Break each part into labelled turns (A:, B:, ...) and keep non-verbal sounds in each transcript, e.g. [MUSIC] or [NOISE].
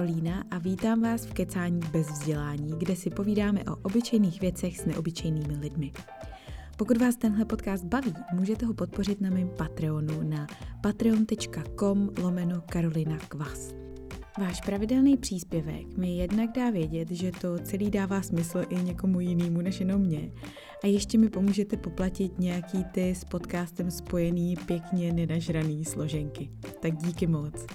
A: Karolína a vítám vás v Kecání bez vzdělání, kde si povídáme o obyčejných věcech s neobyčejnými lidmi. Pokud vás tenhle podcast baví, můžete ho podpořit na mém Patreonu na patreon.com lomeno Karolina Kvas. Váš pravidelný příspěvek mi jednak dá vědět, že to celý dává smysl i někomu jinému než jenom mě. A ještě mi pomůžete poplatit nějaký ty s podcastem spojený pěkně nenažraný složenky. Tak díky moc.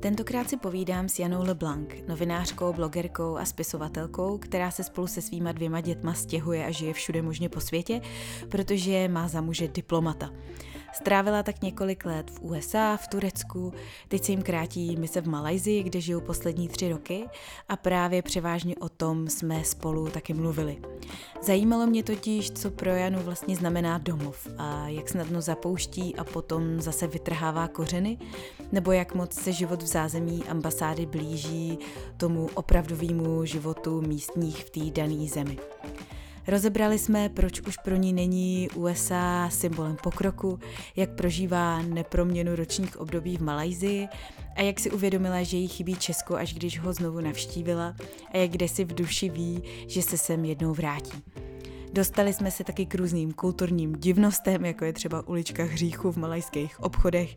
A: Tentokrát si povídám s Janou LeBlanc, novinářkou, blogerkou a spisovatelkou, která se spolu se svýma dvěma dětma stěhuje a žije všude možně po světě, protože má za muže diplomata. Strávila tak několik let v USA, v Turecku, teď se jim krátí mise v Malajzii, kde žijou poslední tři roky a právě převážně o tom jsme spolu taky mluvili. Zajímalo mě totiž, co pro Janu vlastně znamená domov a jak snadno zapouští a potom zase vytrhává kořeny, nebo jak moc se život v zázemí ambasády blíží tomu opravdovému životu místních v té dané zemi. Rozebrali jsme, proč už pro ní není USA symbolem pokroku, jak prožívá neproměnu ročních období v Malajzii a jak si uvědomila, že jí chybí Česko, až když ho znovu navštívila a jak kde si v duši ví, že se sem jednou vrátí. Dostali jsme se taky k různým kulturním divnostem, jako je třeba ulička hříchu v malajských obchodech,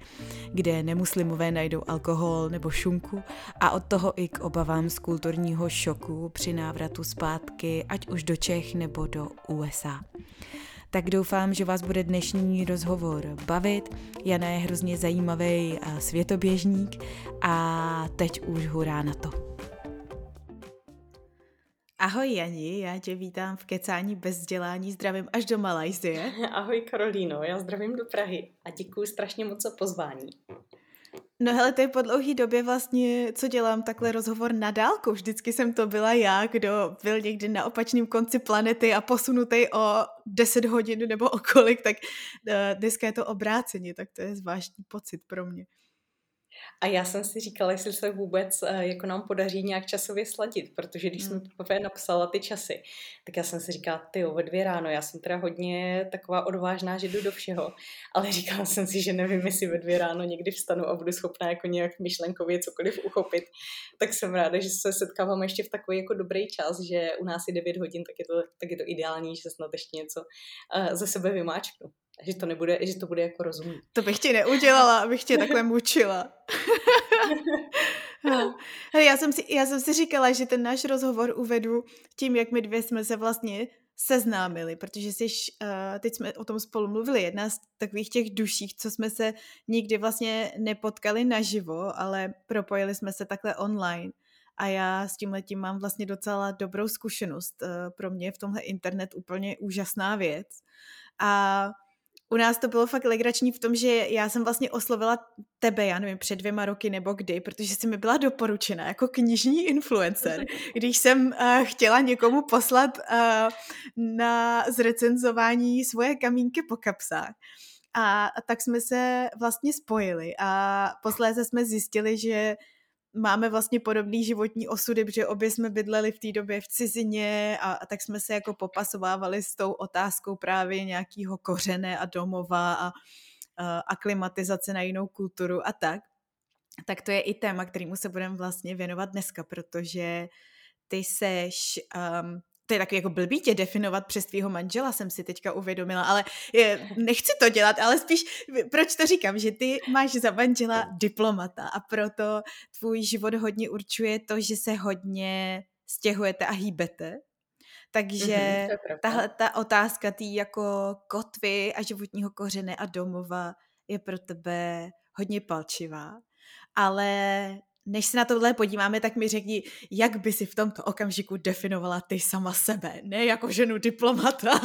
A: kde nemuslimové najdou alkohol nebo šunku a od toho i k obavám z kulturního šoku při návratu zpátky, ať už do Čech nebo do USA. Tak doufám, že vás bude dnešní rozhovor bavit. Jana je hrozně zajímavý světoběžník a teď už hurá na to. Ahoj Jani, já tě vítám v Kecání bez vzdělání, zdravím až do Malajzie. [LAUGHS]
B: Ahoj Karolíno, já zdravím do Prahy a děkuji strašně moc za pozvání.
A: No hele, to je po dlouhý době vlastně, co dělám takhle rozhovor na dálku. Vždycky jsem to byla já, kdo byl někdy na opačném konci planety a posunutý o 10 hodin nebo o kolik, tak uh, dneska je to obráceně, tak to je zvláštní pocit pro mě.
B: A já jsem si říkala, jestli se vůbec eh, jako nám podaří nějak časově sladit, protože když hmm. jsem poprvé napsala ty časy, tak já jsem si říkala, ty ve dvě ráno, já jsem teda hodně taková odvážná, že jdu do všeho, ale říkala jsem si, že nevím, jestli ve dvě ráno někdy vstanu a budu schopná jako nějak myšlenkově cokoliv uchopit. Tak jsem ráda, že se setkávám ještě v takový jako dobrý čas, že u nás je 9 hodin, tak je to, tak je to ideální, že snad ještě něco uh, ze sebe vymáčknu že to nebude, že to bude jako rozumný.
A: To bych ti neudělala, abych tě takhle mučila. [LAUGHS] Hele, já, jsem si, já jsem si říkala, že ten náš rozhovor uvedu tím, jak my dvě jsme se vlastně seznámili, protože jsi, uh, teď jsme o tom spolu mluvili, jedna z takových těch duších, co jsme se nikdy vlastně nepotkali naživo, ale propojili jsme se takhle online. A já s tím letím mám vlastně docela dobrou zkušenost. Uh, pro mě v tomhle internet úplně úžasná věc. A u nás to bylo fakt legrační v tom, že já jsem vlastně oslovila tebe, já nevím, před dvěma roky nebo kdy, protože jsi mi byla doporučena jako knižní influencer, [LAUGHS] když jsem uh, chtěla někomu poslat uh, na zrecenzování svoje kamínky po kapsách. A, a tak jsme se vlastně spojili a posléze jsme zjistili, že máme vlastně podobný životní osudy, protože obě jsme bydleli v té době v cizině a, a tak jsme se jako popasovávali s tou otázkou právě nějakého kořene a domova a, a aklimatizace na jinou kulturu a tak. Tak to je i téma, kterému se budeme vlastně věnovat dneska, protože ty seš um, to je takový jako blbý tě definovat přes tvýho manžela, jsem si teďka uvědomila, ale je, nechci to dělat, ale spíš, proč to říkám, že ty máš za manžela diplomata a proto tvůj život hodně určuje to, že se hodně stěhujete a hýbete. Takže mm-hmm, tahle ta otázka tý jako kotvy a životního kořene a domova je pro tebe hodně palčivá. Ale než se na tohle podíváme, tak mi řekni, jak by si v tomto okamžiku definovala ty sama sebe, ne jako ženu diplomata,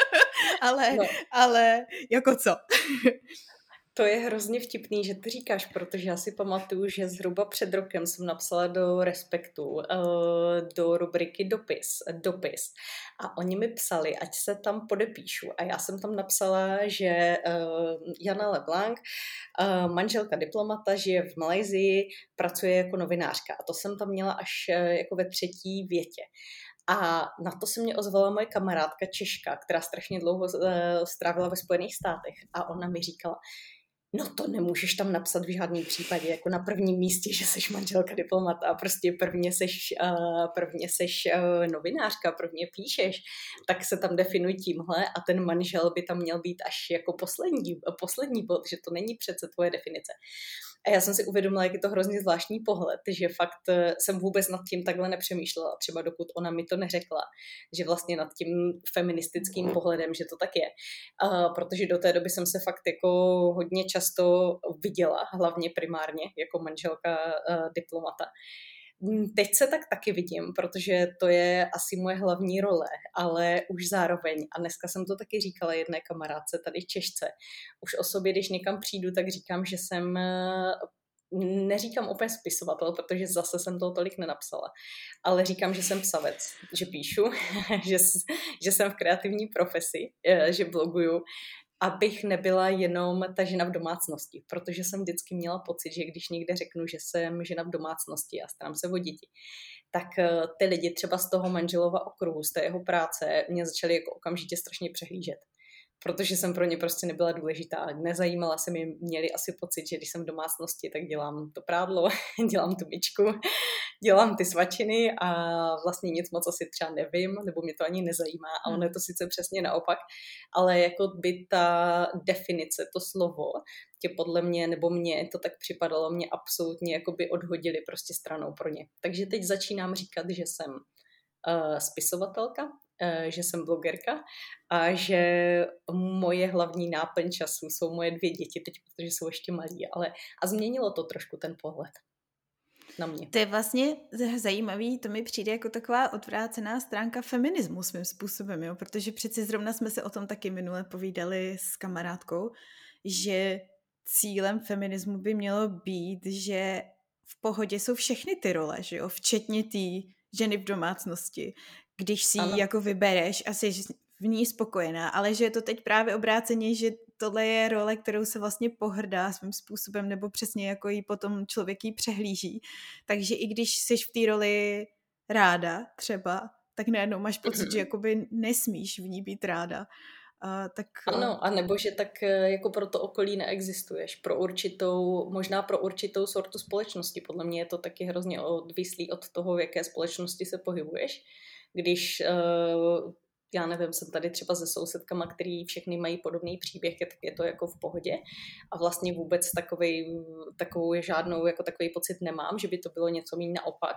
A: [LAUGHS] ale, no. ale jako co?
B: To je hrozně vtipný, že ty říkáš, protože já si pamatuju, že zhruba před rokem jsem napsala do Respektu, eh, do rubriky dopis, dopis. A oni mi psali, ať se tam podepíšu. A já jsem tam napsala, že eh, Jana LeBlanc, eh, manželka diplomata, žije v Malajzii, pracuje jako novinářka. A to jsem tam měla až jako ve třetí větě. A na to se mě ozvala moje kamarádka Češka, která strašně dlouho strávila ve Spojených státech. A ona mi říkala, no to nemůžeš tam napsat v žádném případě, jako na prvním místě, že seš manželka diplomata a prostě prvně seš, uh, prvně seš uh, novinářka, prvně píšeš, tak se tam definuj tímhle a ten manžel by tam měl být až jako poslední, poslední bod, že to není přece tvoje definice. A já jsem si uvědomila, jak je to hrozně zvláštní pohled, že fakt eh, jsem vůbec nad tím takhle nepřemýšlela, třeba dokud ona mi to neřekla, že vlastně nad tím feministickým pohledem, že to tak je. A protože do té doby jsem se fakt jako hodně často viděla, hlavně primárně jako manželka uh, diplomata. Teď se tak taky vidím, protože to je asi moje hlavní role, ale už zároveň, a dneska jsem to taky říkala jedné kamarádce tady Češce, už o sobě, když někam přijdu, tak říkám, že jsem eh, neříkám úplně spisovatel, protože zase jsem toho tolik nenapsala, ale říkám, že jsem psavec, že píšu, [LAUGHS] že, že jsem v kreativní profesi, eh, že bloguju, abych nebyla jenom ta žena v domácnosti, protože jsem vždycky měla pocit, že když někde řeknu, že jsem žena v domácnosti a starám se o děti, tak eh, ty lidi třeba z toho manželova okruhu, z té jeho práce, mě začali jako okamžitě strašně přehlížet protože jsem pro ně prostě nebyla důležitá. Nezajímala se mi, měli asi pocit, že když jsem v domácnosti, tak dělám to prádlo, [LAUGHS] dělám tu myčku, dělám ty svačiny a vlastně nic moc asi třeba nevím, nebo mě to ani nezajímá a ono je to sice přesně naopak, ale jako by ta definice, to slovo, tě podle mě, nebo mě to tak připadalo, mě absolutně jako by odhodili prostě stranou pro ně. Takže teď začínám říkat, že jsem uh, spisovatelka, že jsem blogerka a že moje hlavní náplň času jsou moje dvě děti teď, protože jsou ještě malí, ale a změnilo to trošku ten pohled na mě.
A: To je vlastně zajímavý, to mi přijde jako taková odvrácená stránka feminismu svým způsobem, jo? protože přeci zrovna jsme se o tom taky minule povídali s kamarádkou, že cílem feminismu by mělo být, že v pohodě jsou všechny ty role, že jo? včetně té ženy v domácnosti, když si ji jako vybereš a jsi v ní spokojená, ale že je to teď právě obráceně, že tohle je role, kterou se vlastně pohrdá svým způsobem, nebo přesně jako jí potom člověk jí přehlíží. Takže i když jsi v té roli ráda třeba, tak najednou máš pocit, že jakoby nesmíš v ní být ráda. A, tak...
B: Ano, a nebo že tak e, jako pro to okolí neexistuješ, pro určitou, možná pro určitou sortu společnosti. Podle mě je to taky hrozně odvislý od toho, v jaké společnosti se pohybuješ když uh, já nevím, jsem tady třeba se sousedkama, který všechny mají podobný příběh, tak je to jako v pohodě. A vlastně vůbec takový, takovou žádnou jako takový pocit nemám, že by to bylo něco méně naopak,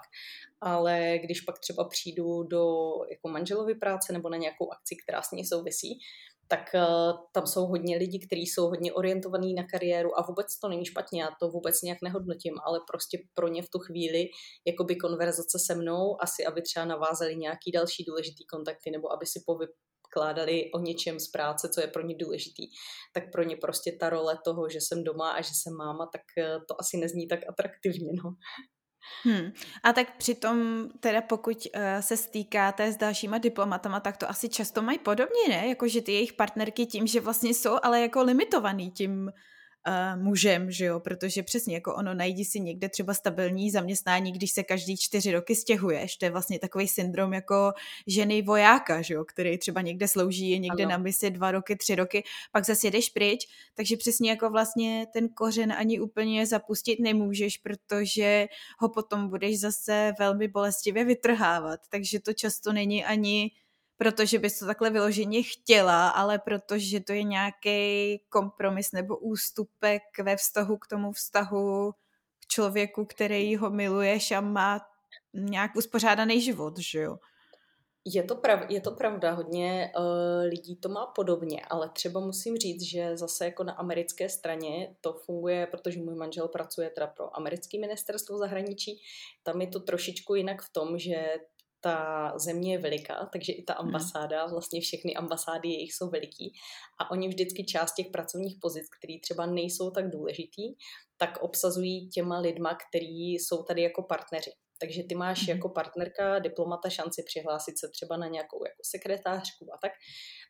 B: ale když pak třeba přijdu do jako manželovy práce nebo na nějakou akci, která s ní souvisí, tak uh, tam jsou hodně lidí, kteří jsou hodně orientovaní na kariéru a vůbec to není špatně, já to vůbec nějak nehodnotím, ale prostě pro ně v tu chvíli jakoby konverzace se mnou, asi aby třeba navázali nějaký další důležitý kontakty nebo aby si povykládali o něčem z práce, co je pro ně důležitý, tak pro ně prostě ta role toho, že jsem doma a že jsem máma, tak uh, to asi nezní tak atraktivně, no.
A: Hmm. A tak přitom, teda pokud uh, se stýkáte s dalšíma diplomatama, tak to asi často mají podobně, ne? Jako, že ty jejich partnerky tím, že vlastně jsou, ale jako limitovaný tím uh, mužem, že jo, protože přesně jako ono najdi si někde třeba stabilní zaměstnání, když se každý čtyři roky stěhuješ, to je vlastně takový syndrom jako ženy vojáka, že jo, který třeba někde slouží, je někde ano. na misi dva roky, tři roky, pak zase jedeš pryč, takže přesně jako vlastně ten kořen ani úplně zapustit nemůžeš, protože ho potom budeš zase velmi bolestivě vytrhávat, takže to často není ani protože bys to takhle vyloženě chtěla, ale protože to je nějaký kompromis nebo ústupek ve vztahu k tomu vztahu k člověku, který ho miluješ a má nějak uspořádaný život, že jo?
B: Je to, prav, je to pravda, hodně uh, lidí to má podobně, ale třeba musím říct, že zase jako na americké straně to funguje, protože můj manžel pracuje teda pro americké ministerstvo zahraničí, tam je to trošičku jinak v tom, že ta země je veliká, takže i ta hmm. ambasáda, vlastně všechny ambasády jejich jsou veliký a oni vždycky část těch pracovních pozic, které třeba nejsou tak důležitý, tak obsazují těma lidma, kteří jsou tady jako partneři. Takže ty máš mm. jako partnerka, diplomata šanci přihlásit se třeba na nějakou jako sekretářku a tak.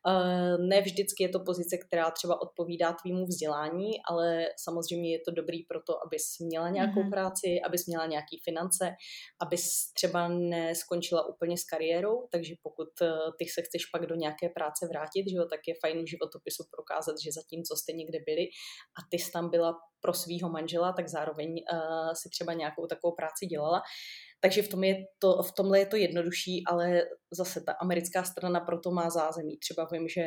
B: Uh, ne vždycky je to pozice, která třeba odpovídá tvýmu vzdělání, ale samozřejmě je to dobrý pro to, abys měla nějakou mm-hmm. práci, abys měla nějaký finance, abys třeba neskončila úplně s kariérou, takže pokud uh, ty se chceš pak do nějaké práce vrátit, že jo, tak je fajn v životopisu prokázat, že zatím, co jste někde byli a ty jsi tam byla pro svého manžela, tak zároveň uh, si třeba nějakou takovou práci dělala. Takže v, tom je to, v tomhle je to jednodušší, ale zase ta americká strana proto má zázemí. Třeba vím, že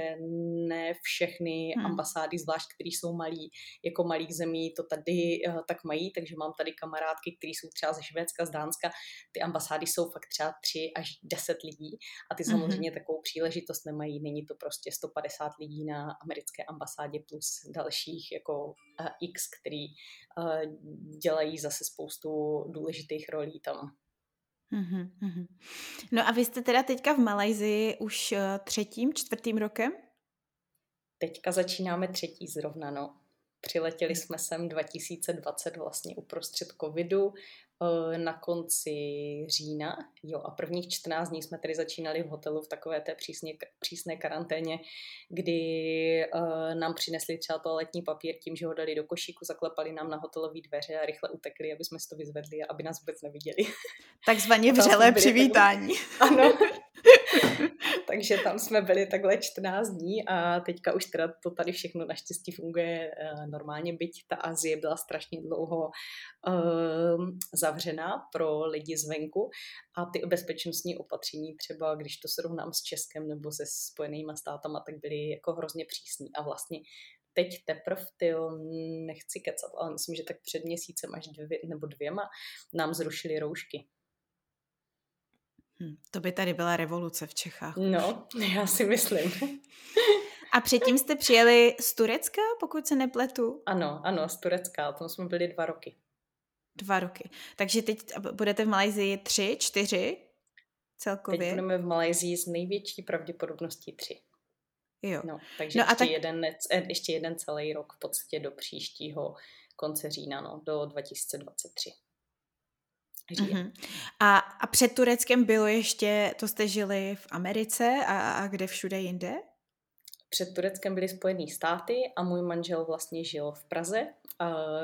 B: ne všechny hmm. ambasády, zvlášť které jsou malí, jako malých zemí, to tady uh, tak mají, takže mám tady kamarádky, které jsou třeba ze Švédska, z Dánska. Ty ambasády jsou fakt třeba 3 až 10 lidí a ty mhm. samozřejmě hmm. takovou příležitost nemají. Není to prostě 150 lidí na americké ambasádě plus dalších jako uh, X, který uh, dělají zase spoustu důležitých rolí tam.
A: Mm-hmm. No a vy jste teda teďka v Malajzii už uh, třetím, čtvrtým rokem?
B: Teďka začínáme třetí zrovna, no. Přiletěli hm. jsme sem 2020 vlastně uprostřed covidu. Eh, na konci října. Jo, a prvních 14 dní jsme tedy začínali v hotelu v takové té přísně, přísné karanténě, kdy uh, nám přinesli třeba toaletní papír tím, že ho dali do košíku, zaklepali nám na hotelové dveře a rychle utekli, aby jsme si to vyzvedli a aby nás vůbec neviděli.
A: Takzvaně vřelé přivítání.
B: Ano, [LAUGHS] [LAUGHS] Takže tam jsme byli takhle 14 dní a teďka už teda to tady všechno naštěstí funguje uh, normálně, byť ta Azie byla strašně dlouho uh, zavřená pro lidi zvenku a ty bezpečnostní opatření třeba, když to srovnám s Českem nebo se Spojenýma státama, tak byly jako hrozně přísný a vlastně teď teprve, ty nechci kecat, ale myslím, že tak před měsícem až dvě, nebo dvěma nám zrušili roušky.
A: Hm, to by tady byla revoluce v Čechách.
B: No, [LAUGHS] já si myslím. [LAUGHS]
A: A předtím jste přijeli z Turecka, pokud se nepletu?
B: Ano, ano, z Turecka, tam jsme byli dva roky.
A: Dva roky. Takže teď budete v Malajzii tři, čtyři celkově?
B: Teď budeme v Malajzii s největší pravděpodobností tři.
A: Jo.
B: No, takže no ještě, tak... jeden, eh, ještě jeden celý rok v podstatě do příštího konce října, no, do 2023.
A: Mm-hmm. A, a před Tureckem bylo ještě, to jste žili v Americe a, a kde všude jinde?
B: Před Tureckem byly Spojené státy a můj manžel vlastně žil v Praze,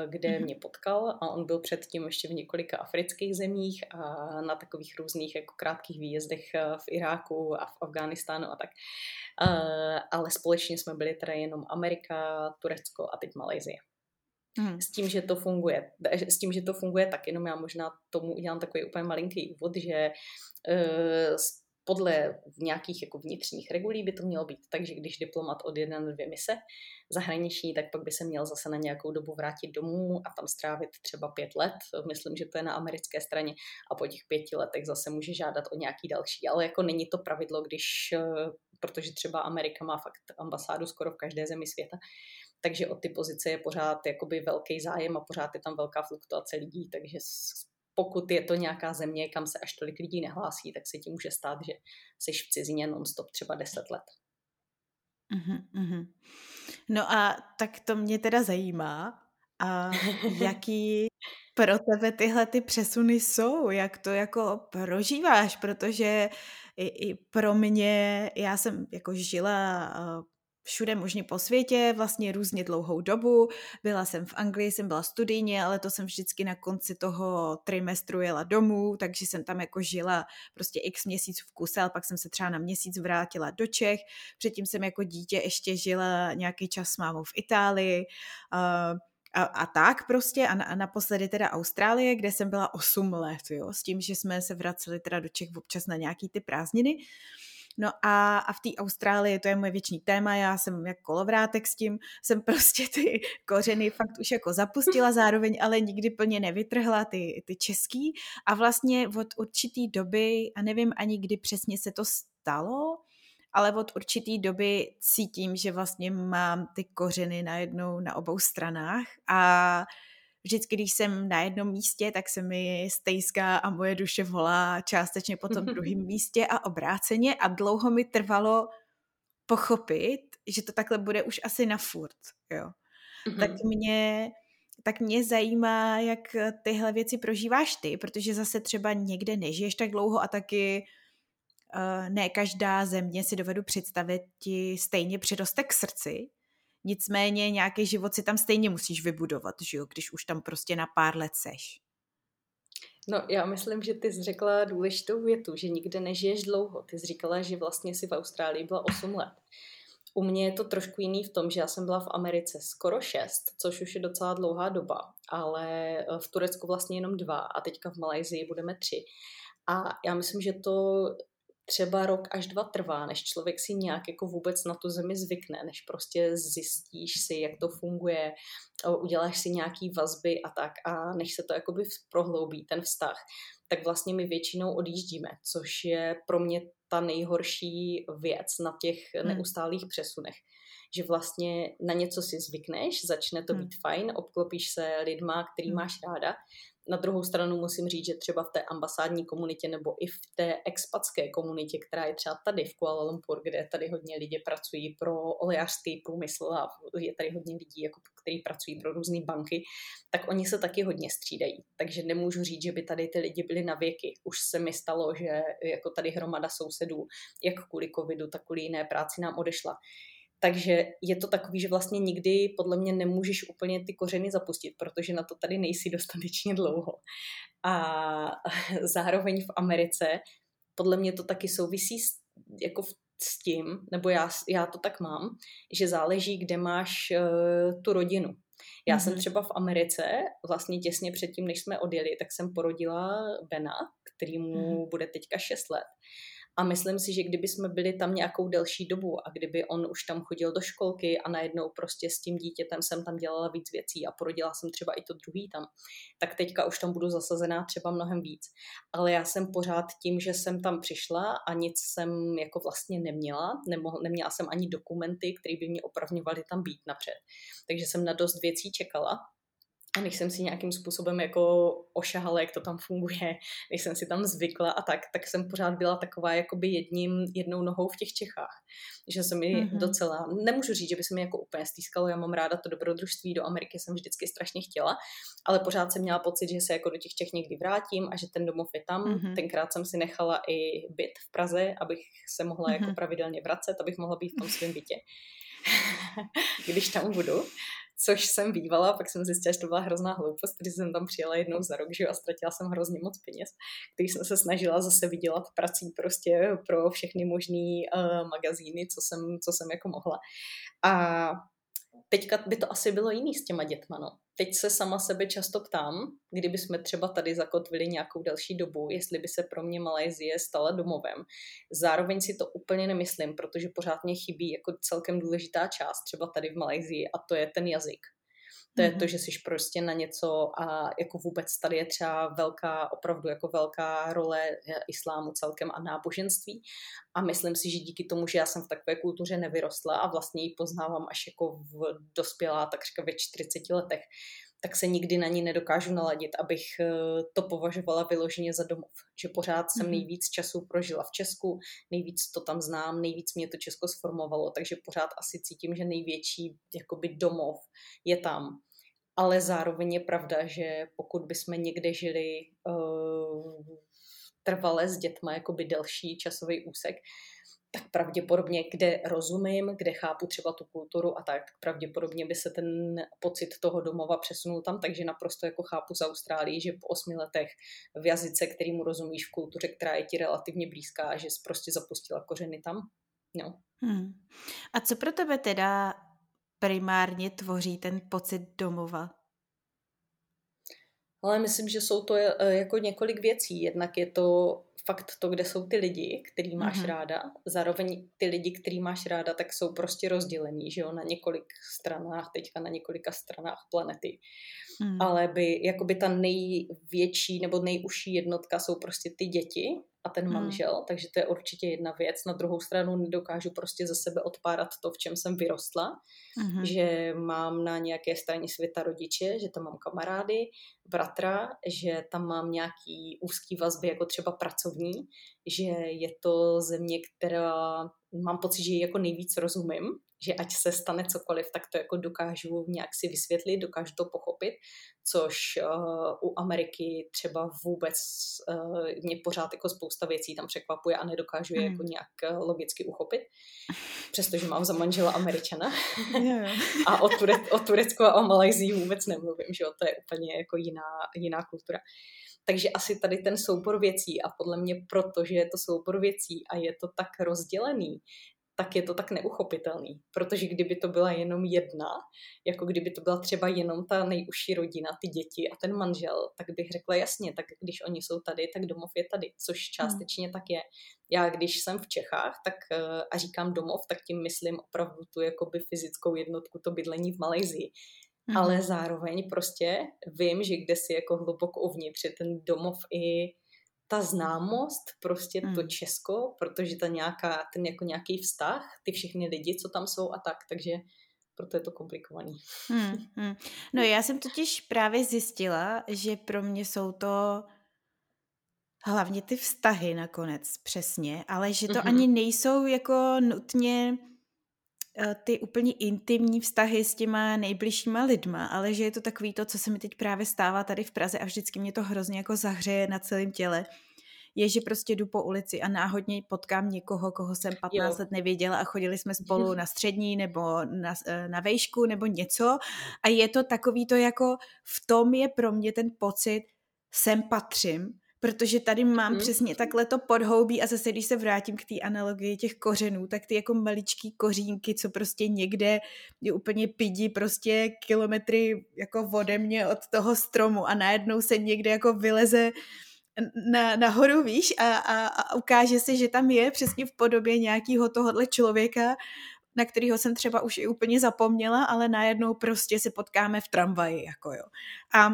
B: kde mm-hmm. mě potkal a on byl předtím ještě v několika afrických zemích a na takových různých jako krátkých výjezdech v Iráku a v Afghánistánu a tak. Ale společně jsme byli teda jenom Amerika, Turecko a teď Malajzie. Hmm. S tím, že to funguje. S tím, že to funguje tak, jenom já možná tomu udělám takový úplně malinký úvod, že uh, podle nějakých jako vnitřních regulí by to mělo být tak, že když diplomat odjede na dvě mise zahraniční, tak pak by se měl zase na nějakou dobu vrátit domů a tam strávit třeba pět let. Myslím, že to je na americké straně a po těch pěti letech zase může žádat o nějaký další. Ale jako není to pravidlo, když, eh, protože třeba Amerika má fakt ambasádu skoro v každé zemi světa, takže o ty pozice je pořád jakoby velký zájem a pořád je tam velká fluktuace lidí, takže pokud je to nějaká země, kam se až tolik lidí nehlásí, tak se ti může stát, že jsi v cizině non-stop třeba 10 let.
A: Uh-huh, No a tak to mě teda zajímá, a [LAUGHS] jaký pro tebe tyhle ty přesuny jsou, jak to jako prožíváš, protože i, i pro mě, já jsem jako žila všude možně po světě, vlastně různě dlouhou dobu. Byla jsem v Anglii, jsem byla studijně, ale to jsem vždycky na konci toho trimestru jela domů, takže jsem tam jako žila prostě x měsíc v kuse, ale pak jsem se třeba na měsíc vrátila do Čech. Předtím jsem jako dítě ještě žila nějaký čas s mámou v Itálii. Uh, a, a tak prostě a, na, a naposledy teda Austrálie, kde jsem byla 8 let, jo, s tím, že jsme se vraceli teda do Čech občas na nějaký ty prázdniny. Uh, No a, a v té Austrálii, to je moje věčný téma, já jsem jak kolovrátek s tím, jsem prostě ty kořeny fakt už jako zapustila zároveň, ale nikdy plně nevytrhla ty, ty český. A vlastně od určitý doby, a nevím ani kdy přesně se to stalo, ale od určitý doby cítím, že vlastně mám ty kořeny najednou na obou stranách. A vždycky, když jsem na jednom místě, tak se mi stejská a moje duše volá částečně po tom druhém [LAUGHS] místě a obráceně a dlouho mi trvalo pochopit, že to takhle bude už asi na furt, jo. Mm-hmm. Tak mě tak mě zajímá, jak tyhle věci prožíváš ty, protože zase třeba někde nežiješ tak dlouho a taky uh, ne každá země si dovedu představit ti stejně přiroste k srdci, nicméně nějaký život si tam stejně musíš vybudovat, že jo, když už tam prostě na pár let seš.
B: No, já myslím, že ty jsi řekla důležitou větu, že nikde nežiješ dlouho. Ty jsi říkala, že vlastně si v Austrálii byla 8 let. U mě je to trošku jiný v tom, že já jsem byla v Americe skoro 6, což už je docela dlouhá doba, ale eh, v Turecku vlastně jenom dva a teďka v Malajzii budeme tři. A já myslím, že to třeba rok až dva trvá, než člověk si nějak jako vůbec na tu zemi zvykne, než prostě zjistíš si, jak to funguje, uděláš si nějaký vazby a tak a než se to jakoby prohloubí, ten vztah, tak vlastně my většinou odjíždíme, což je pro mě ta nejhorší věc na těch hmm. neustálých přesunech. Že vlastně na něco si zvykneš, začne to hmm. být fajn, obklopíš se lidma, který hmm. máš ráda na druhou stranu musím říct, že třeba v té ambasádní komunitě nebo i v té expatské komunitě, která je třeba tady v Kuala Lumpur, kde tady hodně lidí pracují pro olejářský průmysl a je tady hodně lidí, jako, kteří pracují pro různé banky, tak oni se taky hodně střídají. Takže nemůžu říct, že by tady ty lidi byli na věky. Už se mi stalo, že jako tady hromada sousedů, jak kvůli covidu, tak kvůli jiné práci nám odešla. Takže je to takový, že vlastně nikdy podle mě nemůžeš úplně ty kořeny zapustit, protože na to tady nejsi [LAUGHS] dostatečně dlouho. A [LAUGHS] zároveň v Americe podle mě to taky souvisí s, jako v, s tím, nebo já, já to tak mám, že záleží, kde máš uh, tu rodinu. Já mm-hmm. jsem mhm. třeba v Americe, vlastně těsně předtím, než jsme odjeli, tak jsem porodila Bena, který mu mm-hmm. bude teďka 6 let. A myslím si, že kdyby jsme byli tam nějakou delší dobu a kdyby on už tam chodil do školky a najednou prostě s tím dítětem jsem tam dělala víc věcí a porodila jsem třeba i to druhý tam, tak teďka už tam budu zasazená třeba mnohem víc. Ale já jsem pořád tím, že jsem tam přišla a nic jsem jako vlastně neměla, nemohl, neměla jsem ani dokumenty, které by mě opravňovaly tam být napřed. Takže jsem na dost věcí čekala a než jsem si nějakým způsobem jako ošahala, jak to tam funguje, [LAUGHS] než jsem si tam zvykla a tak, tak jsem pořád byla taková jakoby jedním, jednou nohou v těch Čechách. Že se mi mm-hmm. docela, nemůžu říct, že by se mi jako úplně stýskalo, já mám ráda to dobrodružství, do Ameriky jsem vždycky strašně chtěla, ale pořád jsem měla pocit, že se jako do těch Čech někdy vrátím a že ten domov je tam. Mm-hmm. Tenkrát jsem si nechala i byt v Praze, abych se mohla mm-hmm. jako mhm. pravidelně vracet, abych mohla být v tom svém bytě. [LAUGHS] když tam budu což jsem bývala, pak jsem zjistila, že to byla hrozná hloupost, když jsem tam přijela jednou za rok, že a ztratila jsem hrozně moc peněz, který jsem se snažila zase vydělat prací prostě pro všechny možné uh, magazíny, co jsem, co jsem jako mohla. A teďka by to asi bylo jiný s těma dětma, no. Teď se sama sebe často ptám, kdyby jsme třeba tady zakotvili nějakou další dobu, jestli by se pro mě Malajzie stala domovem. Zároveň si to úplně nemyslím, protože pořád mě chybí jako celkem důležitá část třeba tady v Malajzii a to je ten jazyk. To je to, mhm. že jsi prostě na něco a jako vůbec tady je třeba velká, opravdu jako velká role islámu celkem a náboženství. A myslím si, že díky tomu, že já jsem v takové kultuře nevyrostla a vlastně ji poznávám až jako v dospělá, takřka ve 40 letech, tak se nikdy na ní nedokážu naladit, abych eh, to považovala vyloženě za domov. Že pořád jsem mhm. nejvíc času prožila v Česku, nejvíc to tam znám, nejvíc mě to Česko sformovalo, takže pořád asi cítím, že největší jakoby domov je tam. Ale zároveň je pravda, že pokud bychom někde žili uh, trvale s dětma, jakoby delší časový úsek, tak pravděpodobně, kde rozumím, kde chápu třeba tu kulturu a tak, pravděpodobně by se ten pocit toho domova přesunul tam, takže naprosto jako chápu z Austrálii, že po osmi letech v jazyce, kterýmu rozumíš v kultuře, která je ti relativně blízká, že jsi prostě zapustila kořeny tam. No.
A: Hmm. A co pro tebe teda primárně tvoří ten pocit domova?
B: Ale myslím, že jsou to eh, jako několik věcí. Jednak je to fakt to, kde jsou ty lidi, který máš mm-hmm. ráda. Zároveň ty lidi, který máš ráda, tak jsou prostě rozdělení, že jo, na několik stranách, teďka na několika stranách planety. Mm. Ale by, jakoby ta největší nebo nejužší jednotka jsou prostě ty děti a ten hmm. manžel, mm. takže to je určitě jedna věc. Na druhou stranu nedokážu prostě za sebe odpárat to, v čem jsem vyrostla, mm. že mám na nějaké straně světa rodiče, že tam mám kamarády, bratra, že tam mám nějaký úzký vazby, jako třeba pracovní, že je to země, která mám pocit, že ji jako nejvíc rozumím, že ať se stane cokoliv, tak to jako dokážu nějak si vysvětlit, dokážu to pochopit, což uh, u Ameriky třeba vůbec uh, mě pořád jako spousta věcí tam překvapuje a nedokážu je mm. jako nějak uh, logicky uchopit, přestože mám za manžela Američana. [LAUGHS] a o, Ture, o Turecku a o Malajzii vůbec nemluvím, že jo, to je úplně jako jiná, jiná kultura. Takže asi tady ten soubor věcí a podle mě protože je to soubor věcí a je to tak rozdělený, tak je to tak neuchopitelný. Protože kdyby to byla jenom jedna, jako kdyby to byla třeba jenom ta nejužší rodina, ty děti a ten manžel, tak bych řekla jasně, tak když oni jsou tady, tak domov je tady, což hmm. částečně tak je. Já když jsem v Čechách tak eh, a říkám domov, tak tím myslím opravdu tu jakoby fyzickou jednotku, to bydlení v Malajzii. Hmm. Ale zároveň prostě vím, že kde si jako hluboko uvnitř je ten domov i ta známost, prostě hmm. to Česko, protože ta nějaká, ten jako nějaký vztah, ty všechny lidi, co tam jsou a tak, takže proto je to komplikovaný.
A: Hmm, hmm. No já jsem totiž právě zjistila, že pro mě jsou to hlavně ty vztahy nakonec, přesně, ale že to mm-hmm. ani nejsou jako nutně ty úplně intimní vztahy s těma nejbližšíma lidma, ale že je to takový to, co se mi teď právě stává tady v Praze a vždycky mě to hrozně jako zahřeje na celém těle, je, že prostě jdu po ulici a náhodně potkám někoho, koho jsem 15 jo. let nevěděla a chodili jsme spolu [LAUGHS] na střední nebo na, eh, na vejšku nebo něco a je to takový to jako v tom je pro mě ten pocit, sem patřím, protože tady mám hmm. přesně takhle to podhoubí a zase, když se vrátím k té analogii těch kořenů, tak ty jako maličký kořínky, co prostě někde je úplně pidi prostě kilometry jako ode mě od toho stromu a najednou se někde jako vyleze na, nahoru, víš, a, a, a ukáže se, že tam je přesně v podobě nějakého tohohle člověka, na kterého jsem třeba už i úplně zapomněla, ale najednou prostě se potkáme v tramvaji, jako jo. A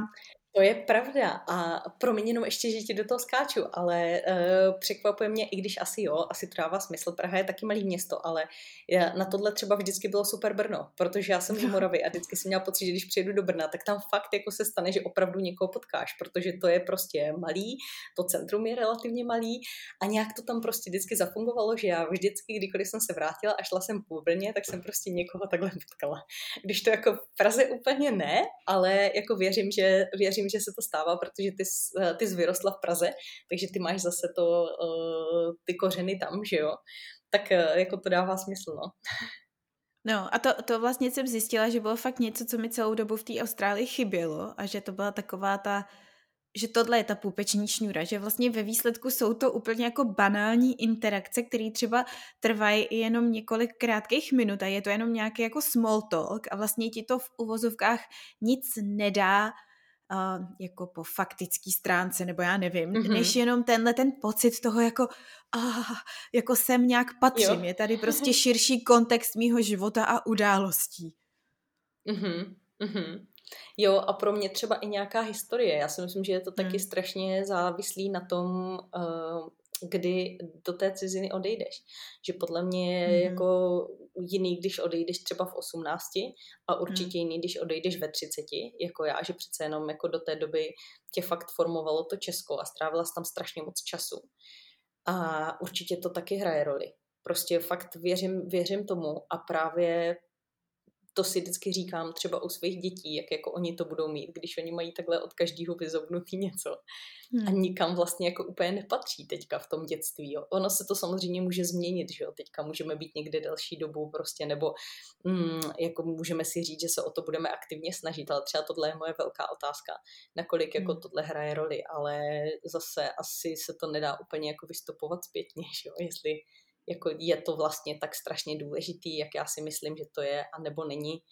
B: to je pravda. A promiň jenom ještě, že ti do toho skáču, ale uh, překvapuje mě, i když asi jo, asi to dává smysl, Praha je taky malý město, ale já, na tohle třeba vždycky bylo super Brno, protože já jsem z Moravy a vždycky jsem měla pocit, že když přijedu do Brna, tak tam fakt jako se stane, že opravdu někoho potkáš, protože to je prostě malý, to centrum je relativně malý a nějak to tam prostě vždycky zafungovalo, že já vždycky, kdykoliv jsem se vrátila a šla jsem po Brně, tak jsem prostě někoho takhle potkala. Když to jako v Praze úplně ne, ale jako věřím, že věřím, věřím, že se to stává, protože ty, eh, ty jsi vyrostla v Praze, takže ty máš zase to, uh, ty kořeny tam, že jo? Tak uh, jako to dává smysl, no.
A: No a to, to vlastně jsem zjistila, že bylo fakt něco, co mi celou dobu v té Austrálii chybělo a že to byla taková ta že tohle je ta půpeční šňůra, že vlastně ve výsledku jsou to úplně jako banální interakce, které třeba trvají jenom několik krátkých minut a je to jenom nějaký jako small talk a vlastně ti to v uvozovkách nic nedá uh, jako po faktický stránce, nebo já nevím, mm-hmm. než jenom tenhle ten pocit toho jako ah, jako sem nějak patřím. Jo. Je tady prostě [LAUGHS] širší kontext mýho života a událostí.
B: Mm-hmm. Mm-hmm. Jo, a pro mě třeba i nějaká historie. Já si myslím, že je to taky mm. strašně závislý na tom, uh, kdy do té ciziny odejdeš. Že podle mě je mm. jako jiný, když odejdeš třeba v 18 a určitě mm. jiný, když odejdeš ve 30, jako já, že přece jenom jako do té doby tě fakt formovalo to Česko a strávila jsi tam strašně moc času. A určitě to taky hraje roli. Prostě fakt věřím, věřím tomu a právě to si vždycky říkám třeba u svých dětí, jak jako oni to budou mít, když oni mají takhle od každého vyzobnutý něco hmm. a nikam vlastně jako úplně nepatří teďka v tom dětství. Jo. Ono se to samozřejmě může změnit, že jo. Teďka můžeme být někde delší dobu prostě, nebo mm, jako můžeme si říct, že se o to budeme aktivně snažit, ale třeba tohle je moje velká otázka, nakolik jako hmm. tohle hraje roli, ale zase asi se to nedá úplně jako vystupovat zpětně, [LAUGHS] že jo, jestli jako je to vlastně tak strašně důležitý, jak já si myslím, že to je, a nebo není.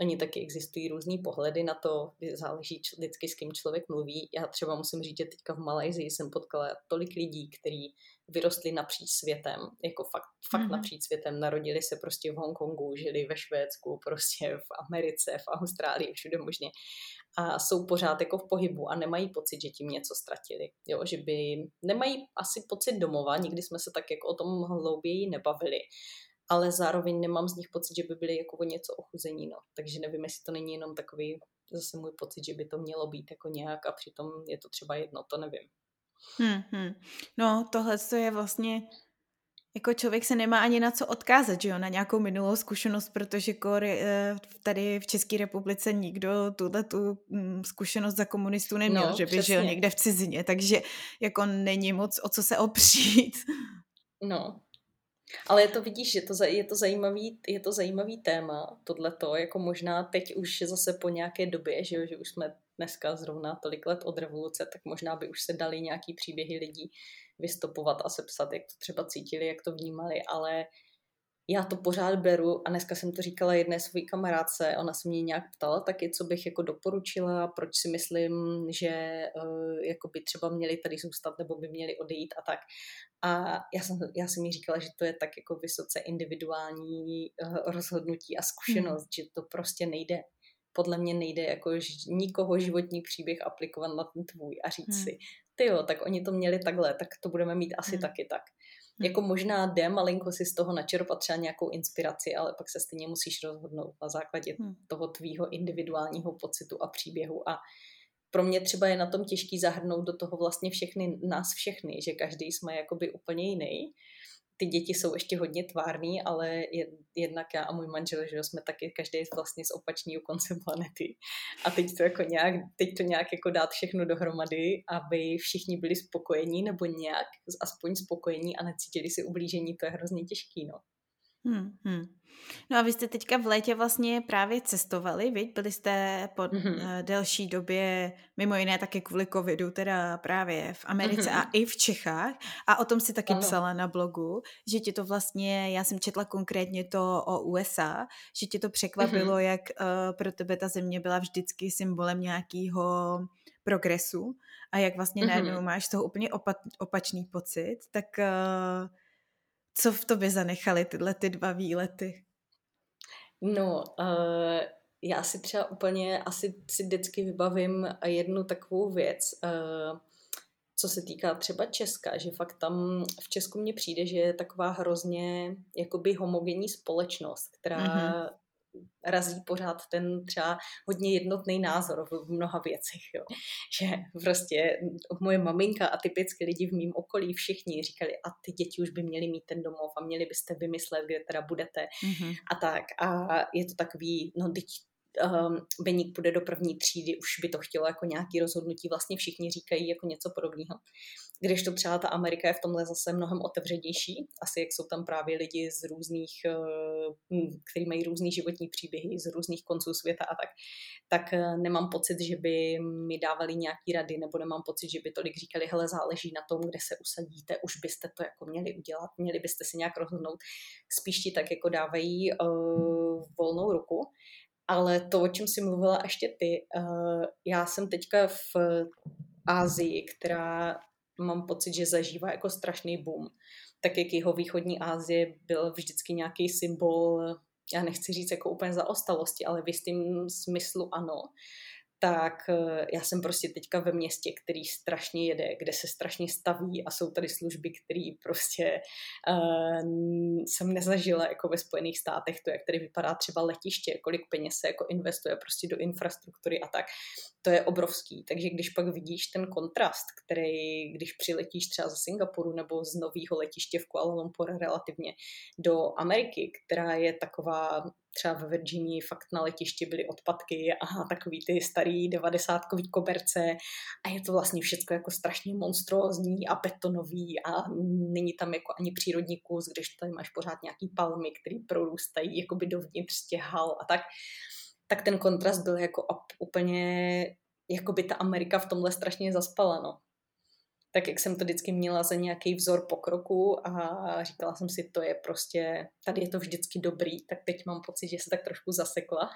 B: Oni taky existují různý pohledy na to, záleží vždycky s kým člověk mluví. Já třeba musím říct, že teďka v Malajzii jsem potkala tolik lidí, kteří vyrostli napříč světem, jako fakt, fakt mm-hmm. napříč světem, narodili se prostě v Hongkongu, žili ve Švédsku, prostě v Americe, v Austrálii, všude možně a jsou pořád jako v pohybu a nemají pocit, že tím něco ztratili. Jo, že by nemají asi pocit domova, nikdy jsme se tak jako o tom hlouběji nebavili, ale zároveň nemám z nich pocit, že by byli jako o něco ochuzení, no. Takže nevím, jestli to není jenom takový zase můj pocit, že by to mělo být jako nějak a přitom je to třeba jedno, to nevím.
A: Hmm, hmm. No, tohle je vlastně jako člověk se nemá ani na co odkázat, že jo, na nějakou minulou zkušenost, protože kor, eh, tady v České republice nikdo tuhle tu mm, zkušenost za komunistů neměl, no, že by přesně. žil někde v cizině, takže jako není moc o co se opřít.
B: No, ale je to, vidíš, že to, je to zajímavý, je to zajímavý téma, tohleto, jako možná teď už zase po nějaké době, že, jo, že už jsme dneska zrovna tolik let od revoluce, tak možná by už se dali nějaký příběhy lidí vystopovat a sepsat, jak to třeba cítili, jak to vnímali, ale já to pořád beru a dneska jsem to říkala jedné své kamarádce, ona se mě nějak ptala taky, co bych jako doporučila, proč si myslím, že uh, jako by třeba měli tady zůstat nebo by měli odejít a tak. A já jsem, já jsem jí říkala, že to je tak jako vysoce individuální uh, rozhodnutí a zkušenost, hmm. že to prostě nejde. Podle mě nejde jako nikoho životní příběh aplikovat na ten tvůj a říct hmm. si, ty jo, tak oni to měli takhle, tak to budeme mít asi hmm. taky tak. Hmm. Jako možná jde malinko si z toho načerpat třeba nějakou inspiraci, ale pak se stejně musíš rozhodnout na základě hmm. toho tvýho individuálního pocitu a příběhu a pro mě třeba je na tom těžký zahrnout do toho vlastně všechny, nás všechny, že každý jsme jakoby úplně jiný ty děti jsou ještě hodně tvárný, ale jednak já a můj manžel, že jsme taky každý vlastně z opačného konce planety. A teď to jako nějak, teď to nějak jako dát všechno dohromady, aby všichni byli spokojení nebo nějak aspoň spokojení a necítili si ublížení, to je hrozně těžký, no.
A: Hmm, hmm. No a vy jste teďka v létě vlastně právě cestovali, viď? Byli jste po mm-hmm. delší době, mimo jiné taky kvůli covidu, teda právě v Americe mm-hmm. a i v Čechách. A o tom si taky ano. psala na blogu, že tě to vlastně, já jsem četla konkrétně to o USA, že tě to překvapilo, mm-hmm. jak uh, pro tebe ta země byla vždycky symbolem nějakého progresu a jak vlastně mm-hmm. najednou máš z toho úplně opa- opačný pocit, tak uh, co v tobě zanechaly tyhle ty dva výlety?
B: No, uh, já si třeba úplně asi si vždycky vybavím jednu takovou věc, uh, co se týká třeba Česka, že fakt tam v Česku mně přijde, že je taková hrozně jakoby homogenní společnost, která mm-hmm razí pořád ten třeba hodně jednotný názor v mnoha věcech. Jo. Že prostě moje maminka a typicky lidi v mém okolí všichni říkali, a ty děti už by měly mít ten domov a měli byste vymyslet, kde teda budete mm-hmm. a tak. A je to takový, no teď um, Beník půjde do první třídy, už by to chtělo jako nějaký rozhodnutí, vlastně všichni říkají jako něco podobného. Když to třeba ta Amerika je v tomhle zase mnohem otevřenější, asi jak jsou tam právě lidi z různých, uh, kteří mají různý životní příběhy, z různých konců světa a tak, tak uh, nemám pocit, že by mi dávali nějaký rady, nebo nemám pocit, že by tolik říkali, hele, záleží na tom, kde se usadíte, už byste to jako měli udělat, měli byste si nějak rozhodnout. Spíš ti tak jako dávají uh, volnou ruku ale to, o čem jsi mluvila ještě ty, uh, já jsem teďka v Ázii, která mám pocit, že zažívá jako strašný boom. Tak jak jeho východní Asie byl vždycky nějaký symbol, já nechci říct jako úplně zaostalosti, ale v jistém smyslu ano tak eh, já jsem prostě teďka ve městě, který strašně jede, kde se strašně staví a jsou tady služby, které prostě uh, jsem nezažila jako ve Spojených státech, to jak tady vypadá třeba letiště, kolik peněz se jako investuje prostě do infrastruktury a tak, to je obrovský. Takže když pak vidíš ten kontrast, který, když přiletíš třeba ze Singapuru nebo z nového letiště v Kuala Lumpur relativně do Ameriky, která je taková třeba ve Virginii fakt na letišti byly odpadky a takový ty starý devadesátkový koberce a je to vlastně všechno jako strašně monstrózní a betonový a není tam jako ani přírodní kus, když tady máš pořád nějaký palmy, které prorůstají jakoby dovnitř těch hal a tak, tak ten kontrast byl jako úplně, jako by ta Amerika v tomhle strašně zaspala, no. Tak jak jsem to vždycky měla za nějaký vzor pokroku a říkala jsem si, to je prostě, tady je to vždycky dobrý, tak teď mám pocit, že se tak trošku zasekla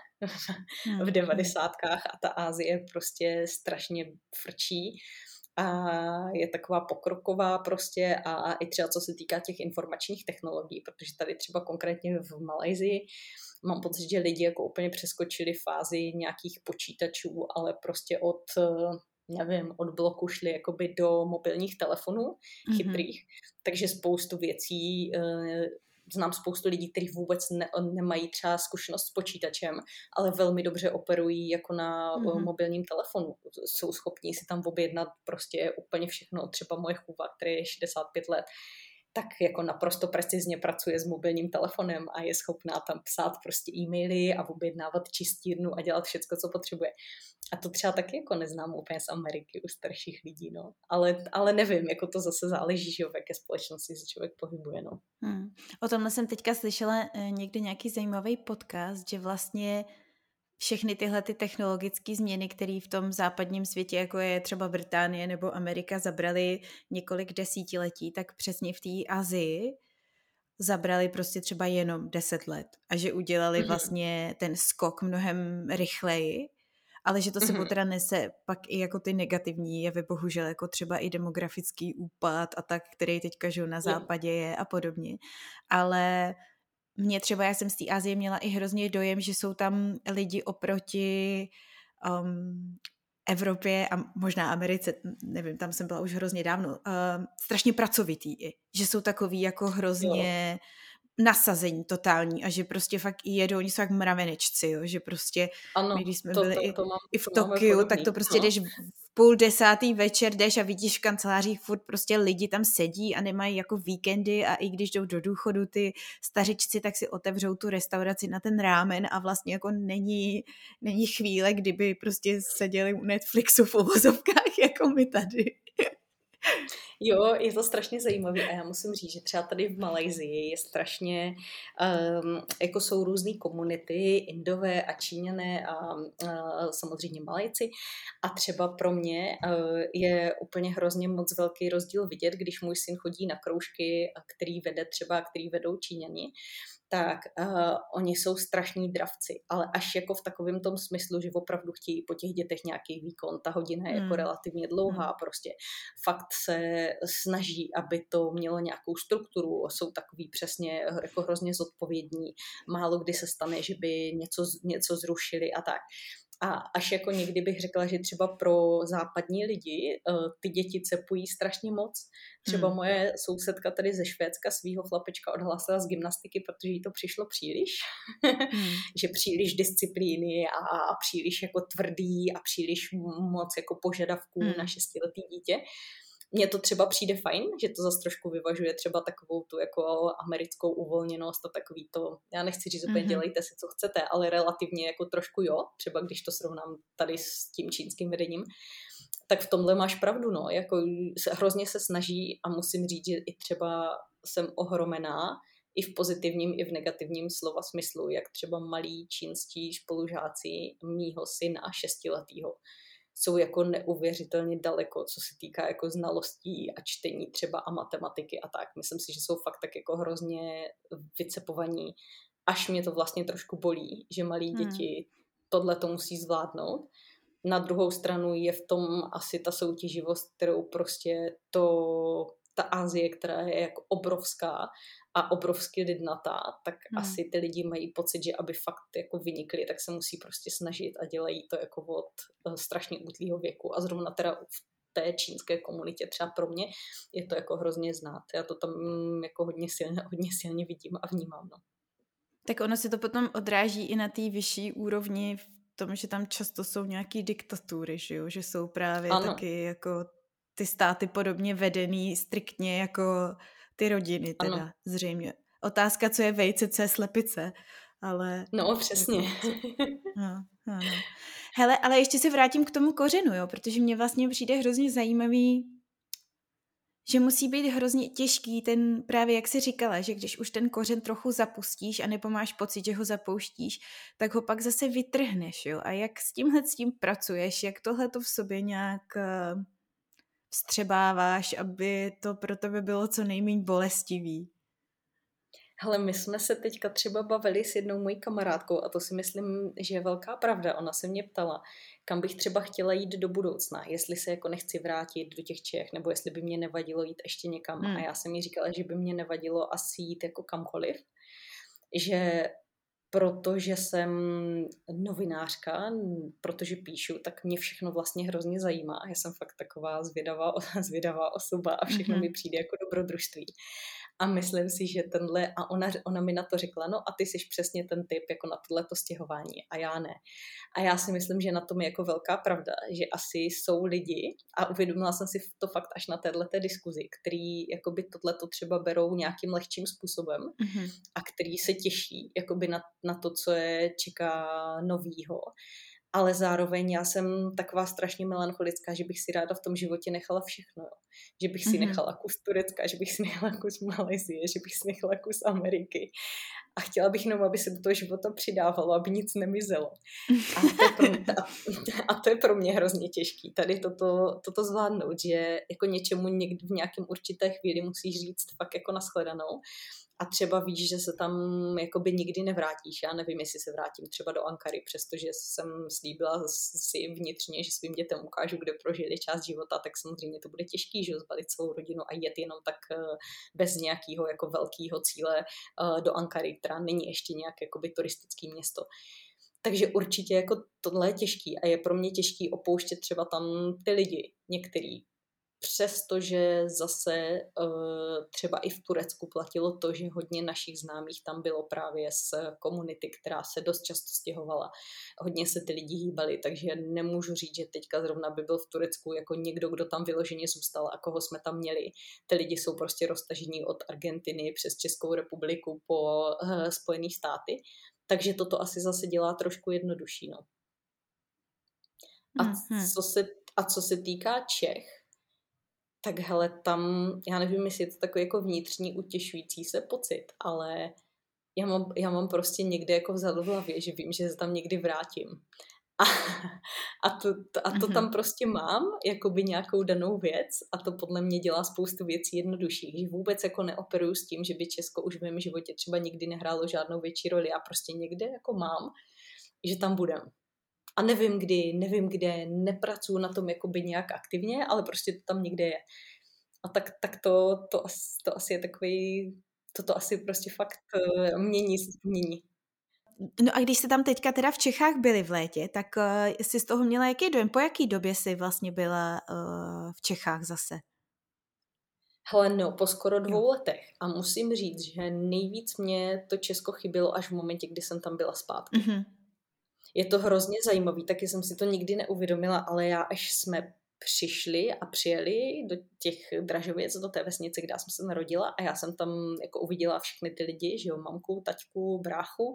B: [LAUGHS] v devadesátkách a ta Ázie prostě strašně frčí a je taková pokroková prostě a i třeba co se týká těch informačních technologií, protože tady třeba konkrétně v Malajzii mám pocit, že lidi jako úplně přeskočili fázi nějakých počítačů, ale prostě od nevím, od bloku šli jakoby do mobilních telefonů mm-hmm. chytrých, takže spoustu věcí, uh, znám spoustu lidí, kteří vůbec ne, nemají třeba zkušenost s počítačem, ale velmi dobře operují jako na mm-hmm. mobilním telefonu. Jsou schopní si tam objednat prostě úplně všechno, třeba moje chůva, který je 65 let, tak jako naprosto precizně pracuje s mobilním telefonem a je schopná tam psát prostě e-maily a objednávat čistírnu a dělat všecko, co potřebuje. A to třeba taky jako neznám úplně z Ameriky u starších lidí, no. Ale, ale nevím, jako to zase záleží, že v jaké společnosti se člověk pohybuje, no.
A: Hmm. O tomhle jsem teďka slyšela eh, někde nějaký zajímavý podcast, že vlastně všechny tyhle ty technologické změny, které v tom západním světě, jako je třeba Británie nebo Amerika, zabrali několik desítiletí, tak přesně v té Azii zabrali prostě třeba jenom deset let a že udělali mm-hmm. vlastně ten skok mnohem rychleji, ale že to sebou mm-hmm. teda nese pak i jako ty negativní jevy, bohužel jako třeba i demografický úpad a tak, který teďka žiju na západě je a podobně. Ale mě třeba, já jsem z té Azie měla i hrozně dojem, že jsou tam lidi oproti um, Evropě a možná Americe, nevím, tam jsem byla už hrozně dávno, uh, strašně pracovitý. Že jsou takový jako hrozně jo. nasazení totální a že prostě fakt jedou, oni jsou jak mravenečci, jo, že prostě ano, my, když jsme to, byli to, to, to mám, i v Tokiu, tak to prostě no. jdeš půl desátý večer jdeš a vidíš v kancelářích furt prostě lidi tam sedí a nemají jako víkendy a i když jdou do důchodu ty stařičci, tak si otevřou tu restauraci na ten rámen a vlastně jako není, není chvíle, kdyby prostě seděli u Netflixu v uvozovkách [LAUGHS] jako my tady.
B: Jo, je to strašně zajímavé a já musím říct, že třeba tady v Malajzii je strašně, um, jako jsou různé komunity, Indové a Číňané a uh, samozřejmě Malajci a třeba pro mě uh, je úplně hrozně moc velký rozdíl vidět, když můj syn chodí na kroužky, který vede třeba, který vedou Číňani, tak uh, oni jsou strašní dravci, ale až jako v takovém tom smyslu, že opravdu chtějí po těch dětech nějaký výkon, ta hodina je jako hmm. jako relativně dlouhá, hmm. prostě fakt se snaží, aby to mělo nějakou strukturu, jsou takový přesně jako hrozně zodpovědní, málo kdy se stane, že by něco, něco zrušili a tak. A až jako někdy bych řekla, že třeba pro západní lidi uh, ty děti cepují strašně moc. Třeba hmm. moje sousedka tady ze Švédska svého chlapečka odhlásila z gymnastiky, protože jí to přišlo příliš. hmm. [LAUGHS] že příliš disciplíny a, a příliš jako tvrdý a příliš moc jako požadavků hmm. na šestiletý dítě mně to třeba přijde fajn, že to zase trošku vyvažuje třeba takovou tu jako americkou uvolněnost a takový to, já nechci říct úplně mm-hmm. dělejte si, co chcete, ale relativně jako trošku jo, třeba když to srovnám tady s tím čínským vedením, tak v tomhle máš pravdu, no, jako hrozně se snaží a musím říct, že i třeba jsem ohromená, i v pozitivním, i v negativním slova smyslu, jak třeba malí čínští spolužáci mýho syna šestiletýho jsou jako neuvěřitelně daleko, co se týká jako znalostí a čtení třeba a matematiky a tak. Myslím si, že jsou fakt tak jako hrozně vycepovaní, až mě to vlastně trošku bolí, že malí hmm. děti tohle to musí zvládnout. Na druhou stranu je v tom asi ta soutěživost, kterou prostě to ta Asie, která je jako obrovská a obrovsky lidnatá, tak hmm. asi ty lidi mají pocit, že aby fakt jako vynikli, tak se musí prostě snažit a dělají to jako od uh, strašně útlýho věku. A zrovna teda v té čínské komunitě třeba pro mě je to jako hrozně znát. Já to tam mm, jako hodně silně, [LAUGHS] hodně silně vidím a vnímám. No.
A: Tak ono se to potom odráží i na té vyšší úrovni v tom, že tam často jsou nějaké diktatury, že, jo? že jsou právě ano. taky jako ty státy podobně vedený striktně jako ty rodiny teda, ano. zřejmě. Otázka, co je vejce, co je slepice, ale...
B: No, přesně. Jako, [LAUGHS]
A: no, no, no. Hele, ale ještě se vrátím k tomu kořenu, jo, protože mě vlastně přijde hrozně zajímavý, že musí být hrozně těžký ten, právě jak jsi říkala, že když už ten kořen trochu zapustíš a nebo máš pocit, že ho zapouštíš, tak ho pak zase vytrhneš, jo. A jak s tímhle s tím pracuješ, jak tohle to v sobě nějak uh, vstřebáváš, aby to pro tebe bylo co nejméně bolestivý?
B: Hele, my jsme se teďka třeba bavili s jednou mojí kamarádkou a to si myslím, že je velká pravda. Ona se mě ptala, kam bych třeba chtěla jít do budoucna, jestli se jako nechci vrátit do těch Čech, nebo jestli by mě nevadilo jít ještě někam. Hmm. A já jsem jí říkala, že by mě nevadilo asi jít jako kamkoliv, že protože jsem novinářka, protože píšu, tak mě všechno vlastně hrozně zajímá. Já jsem fakt taková zvědavá, [LAUGHS] zvědavá osoba a všechno mm-hmm. mi přijde jako dobrodružství. A myslím si, že tenhle, a ona, ona mi na to řekla, no a ty jsi přesně ten typ jako na tohleto stěhování a já ne. A já si myslím, že na tom je jako velká pravda, že asi jsou lidi, a uvědomila jsem si to fakt až na této diskuzi, který jakoby tohleto třeba berou nějakým lehčím způsobem mm-hmm. a který se těší jakoby na, na to, co je čeká novýho ale zároveň já jsem taková strašně melancholická, že bych si ráda v tom životě nechala všechno. Jo. Že bych si mm-hmm. nechala kus Turecka, že bych si nechala kus Malajzie, že bych si nechala kus Ameriky. A chtěla bych jenom, aby se do toho života přidávalo, aby nic nemizelo. A to je pro mě, [LAUGHS] a, to je pro mě hrozně těžký, tady toto, toto zvládnout, že jako něčemu někdy v nějakém určité chvíli musíš říct fakt jako nashledanou a třeba víš, že se tam jakoby nikdy nevrátíš. Já nevím, jestli se vrátím třeba do Ankary, přestože jsem slíbila si vnitřně, že svým dětem ukážu, kde prožili část života, tak samozřejmě to bude těžký, že zbalit celou rodinu a jet jenom tak eh, bez nějakého jako velkého cíle eh, do Ankary, která není ještě nějak jakoby turistický město. Takže určitě jako tohle je těžký a je pro mě těžký opouštět třeba tam ty lidi, některý, přestože zase uh, třeba i v Turecku platilo to, že hodně našich známých tam bylo právě z komunity, která se dost často stěhovala. Hodně se ty lidi hýbali, takže nemůžu říct, že teďka zrovna by byl v Turecku jako někdo, kdo tam vyloženě zůstal a koho jsme tam měli. Ty lidi jsou prostě roztažení od Argentiny přes Českou republiku po uh, Spojené státy, takže toto asi zase dělá trošku jednodušší. No. A, mm-hmm. co se, a co se týká Čech, tak hele, tam, já nevím, jestli je to takový jako vnitřní utěšující se pocit, ale já mám, já mám prostě někde jako vzadu v hlavě, že vím, že se tam někdy vrátím. A, a, to, a to tam mhm. prostě mám, jako by nějakou danou věc a to podle mě dělá spoustu věcí jednodušších, že vůbec jako neoperuju s tím, že by Česko už v mém životě třeba nikdy nehrálo žádnou větší roli. Já prostě někde jako mám, že tam budem a nevím kdy, nevím kde, nepracuju na tom jakoby nějak aktivně, ale prostě to tam někde je. A tak, tak to, to, to asi je takový, toto asi prostě fakt uh, mění, mění.
A: No a když jste tam teďka teda v Čechách byli v létě, tak uh, jsi z toho měla jaký dojem? Po jaký době jsi vlastně byla uh, v Čechách zase?
B: Hele, no, po skoro dvou letech. A musím říct, že nejvíc mě to Česko chybělo až v momentě, kdy jsem tam byla zpátky. Mm-hmm je to hrozně zajímavý, taky jsem si to nikdy neuvědomila, ale já až jsme přišli a přijeli do těch Dražověc, do té vesnice, kde jsem se narodila a já jsem tam jako uviděla všechny ty lidi, že jo, mamku, taťku, bráchu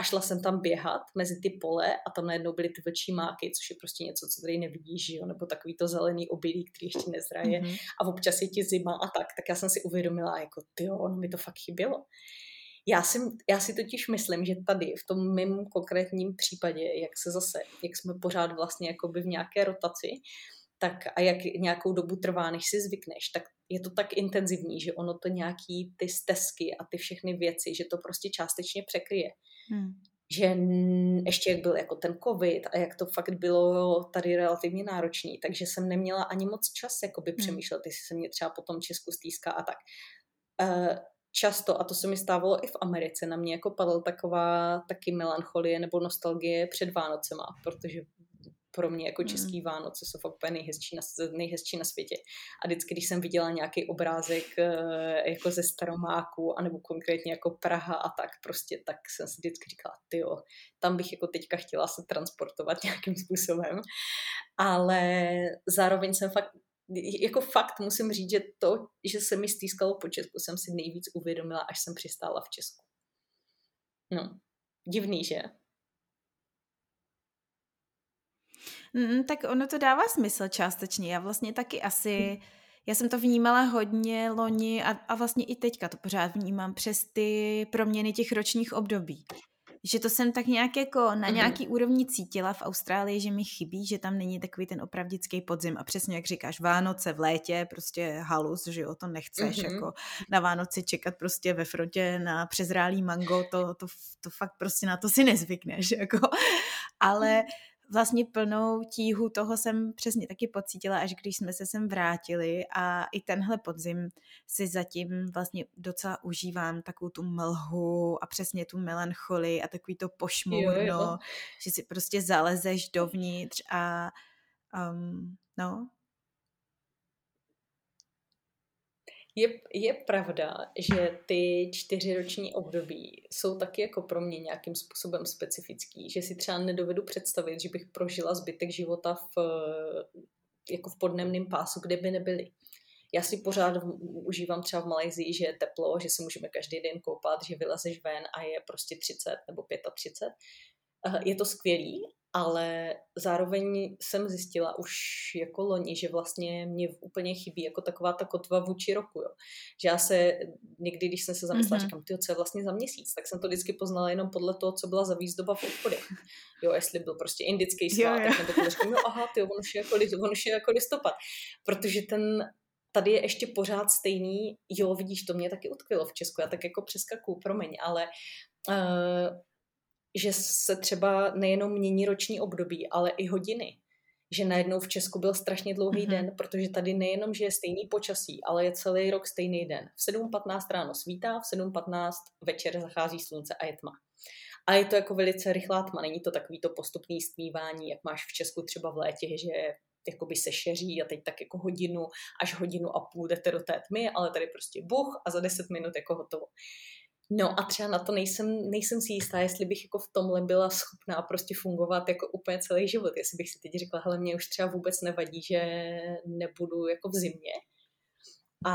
B: a šla jsem tam běhat mezi ty pole a tam najednou byly ty vlčí máky, což je prostě něco, co tady nevidíš, že jo, nebo takový to zelený obilí, který ještě nezraje mm-hmm. a občas je ti zima a tak, tak já jsem si uvědomila, jako ty jo, ono mi to fakt chybělo. Já si, já si totiž myslím, že tady v tom mém konkrétním případě, jak se zase, jak jsme pořád vlastně jakoby v nějaké rotaci, tak a jak nějakou dobu trvá, než si zvykneš, tak je to tak intenzivní, že ono to nějaký ty stezky a ty všechny věci, že to prostě částečně překryje. Hmm. Že ještě jak byl jako ten covid a jak to fakt bylo tady relativně náročný, takže jsem neměla ani moc čas jakoby hmm. přemýšlet, jestli se mě třeba potom Česku stýská a tak. Uh, často, a to se mi stávalo i v Americe, na mě jako padla taková taky melancholie nebo nostalgie před Vánocema, protože pro mě jako hmm. český mm. Vánoce jsou fakt úplně nejhezčí na, nejhezčí na světě. A vždycky, když jsem viděla nějaký obrázek eh, jako ze Staromáku, anebo konkrétně jako Praha a tak prostě, tak jsem si vždycky říkala, ty jo, tam bych jako teďka chtěla se transportovat [LAUGHS] nějakým způsobem. Ale zároveň jsem fakt jako fakt musím říct, že to, že se mi stýskalo po Česku, jsem si nejvíc uvědomila, až jsem přistála v Česku. No, divný, že?
A: Mm, tak ono to dává smysl částečně. Já vlastně taky asi, já jsem to vnímala hodně loni a, a vlastně i teďka to pořád vnímám přes ty proměny těch ročních období že to jsem tak nějak jako na mhm. nějaký mm-hmm. úrovni cítila v Austrálii, že mi chybí, že tam není takový ten opravdický podzim a přesně jak říkáš, Vánoce v létě, prostě halus, že jo, to nechceš mm-hmm. jako na Vánoci čekat prostě ve frontě na přezrálý mango, to, to, to fakt prostě na to si nezvykneš, [LAUGHS] jako, ale vlastně plnou tíhu toho jsem přesně taky pocítila, až když jsme se sem vrátili. A i tenhle podzim si zatím vlastně docela užívám takovou tu mlhu a přesně tu melancholii a takový to pošmourno, že si prostě zalezeš dovnitř a um, no,
B: Je, je pravda, že ty čtyřiroční období jsou taky jako pro mě nějakým způsobem specifický, že si třeba nedovedu představit, že bych prožila zbytek života v, jako v podnemném pásu, kde by nebyly. Já si pořád užívám třeba v Malajzii, že je teplo, že se můžeme každý den koupat, že vylezeš ven a je prostě 30 nebo 35. Je to skvělý, ale zároveň jsem zjistila už jako loni, že vlastně mě úplně chybí jako taková ta kotva vůči roku, jo. Že já se někdy, když jsem se zamyslela, mm-hmm. říkám, ty co je vlastně za měsíc, tak jsem to vždycky poznala jenom podle toho, co byla za výzdoba v obchodech. Jo, jestli byl prostě indický svátek, nebo to říkám, jo, aha, ty, on už je jako, on už je jako listopad. Protože ten, tady je ještě pořád stejný, jo, vidíš, to mě taky utkvělo v Česku, já tak jako přeskakuju, promiň, ale uh, že se třeba nejenom mění roční období, ale i hodiny. Že najednou v Česku byl strašně dlouhý mm-hmm. den, protože tady nejenom, že je stejný počasí, ale je celý rok stejný den. V 7.15 ráno svítá, v 7.15 večer zachází slunce a je tma. A je to jako velice rychlá tma, není to takový to postupný stmívání, jak máš v Česku třeba v létě, že jakoby se šeří a teď tak jako hodinu až hodinu a půl jdete do té tmy, ale tady prostě buch a za 10 minut jako hotovo. No a třeba na to nejsem, nejsem si jistá, jestli bych jako v tomhle byla schopná prostě fungovat jako úplně celý život. Jestli bych si teď řekla, hele, mě už třeba vůbec nevadí, že nebudu jako v zimě. A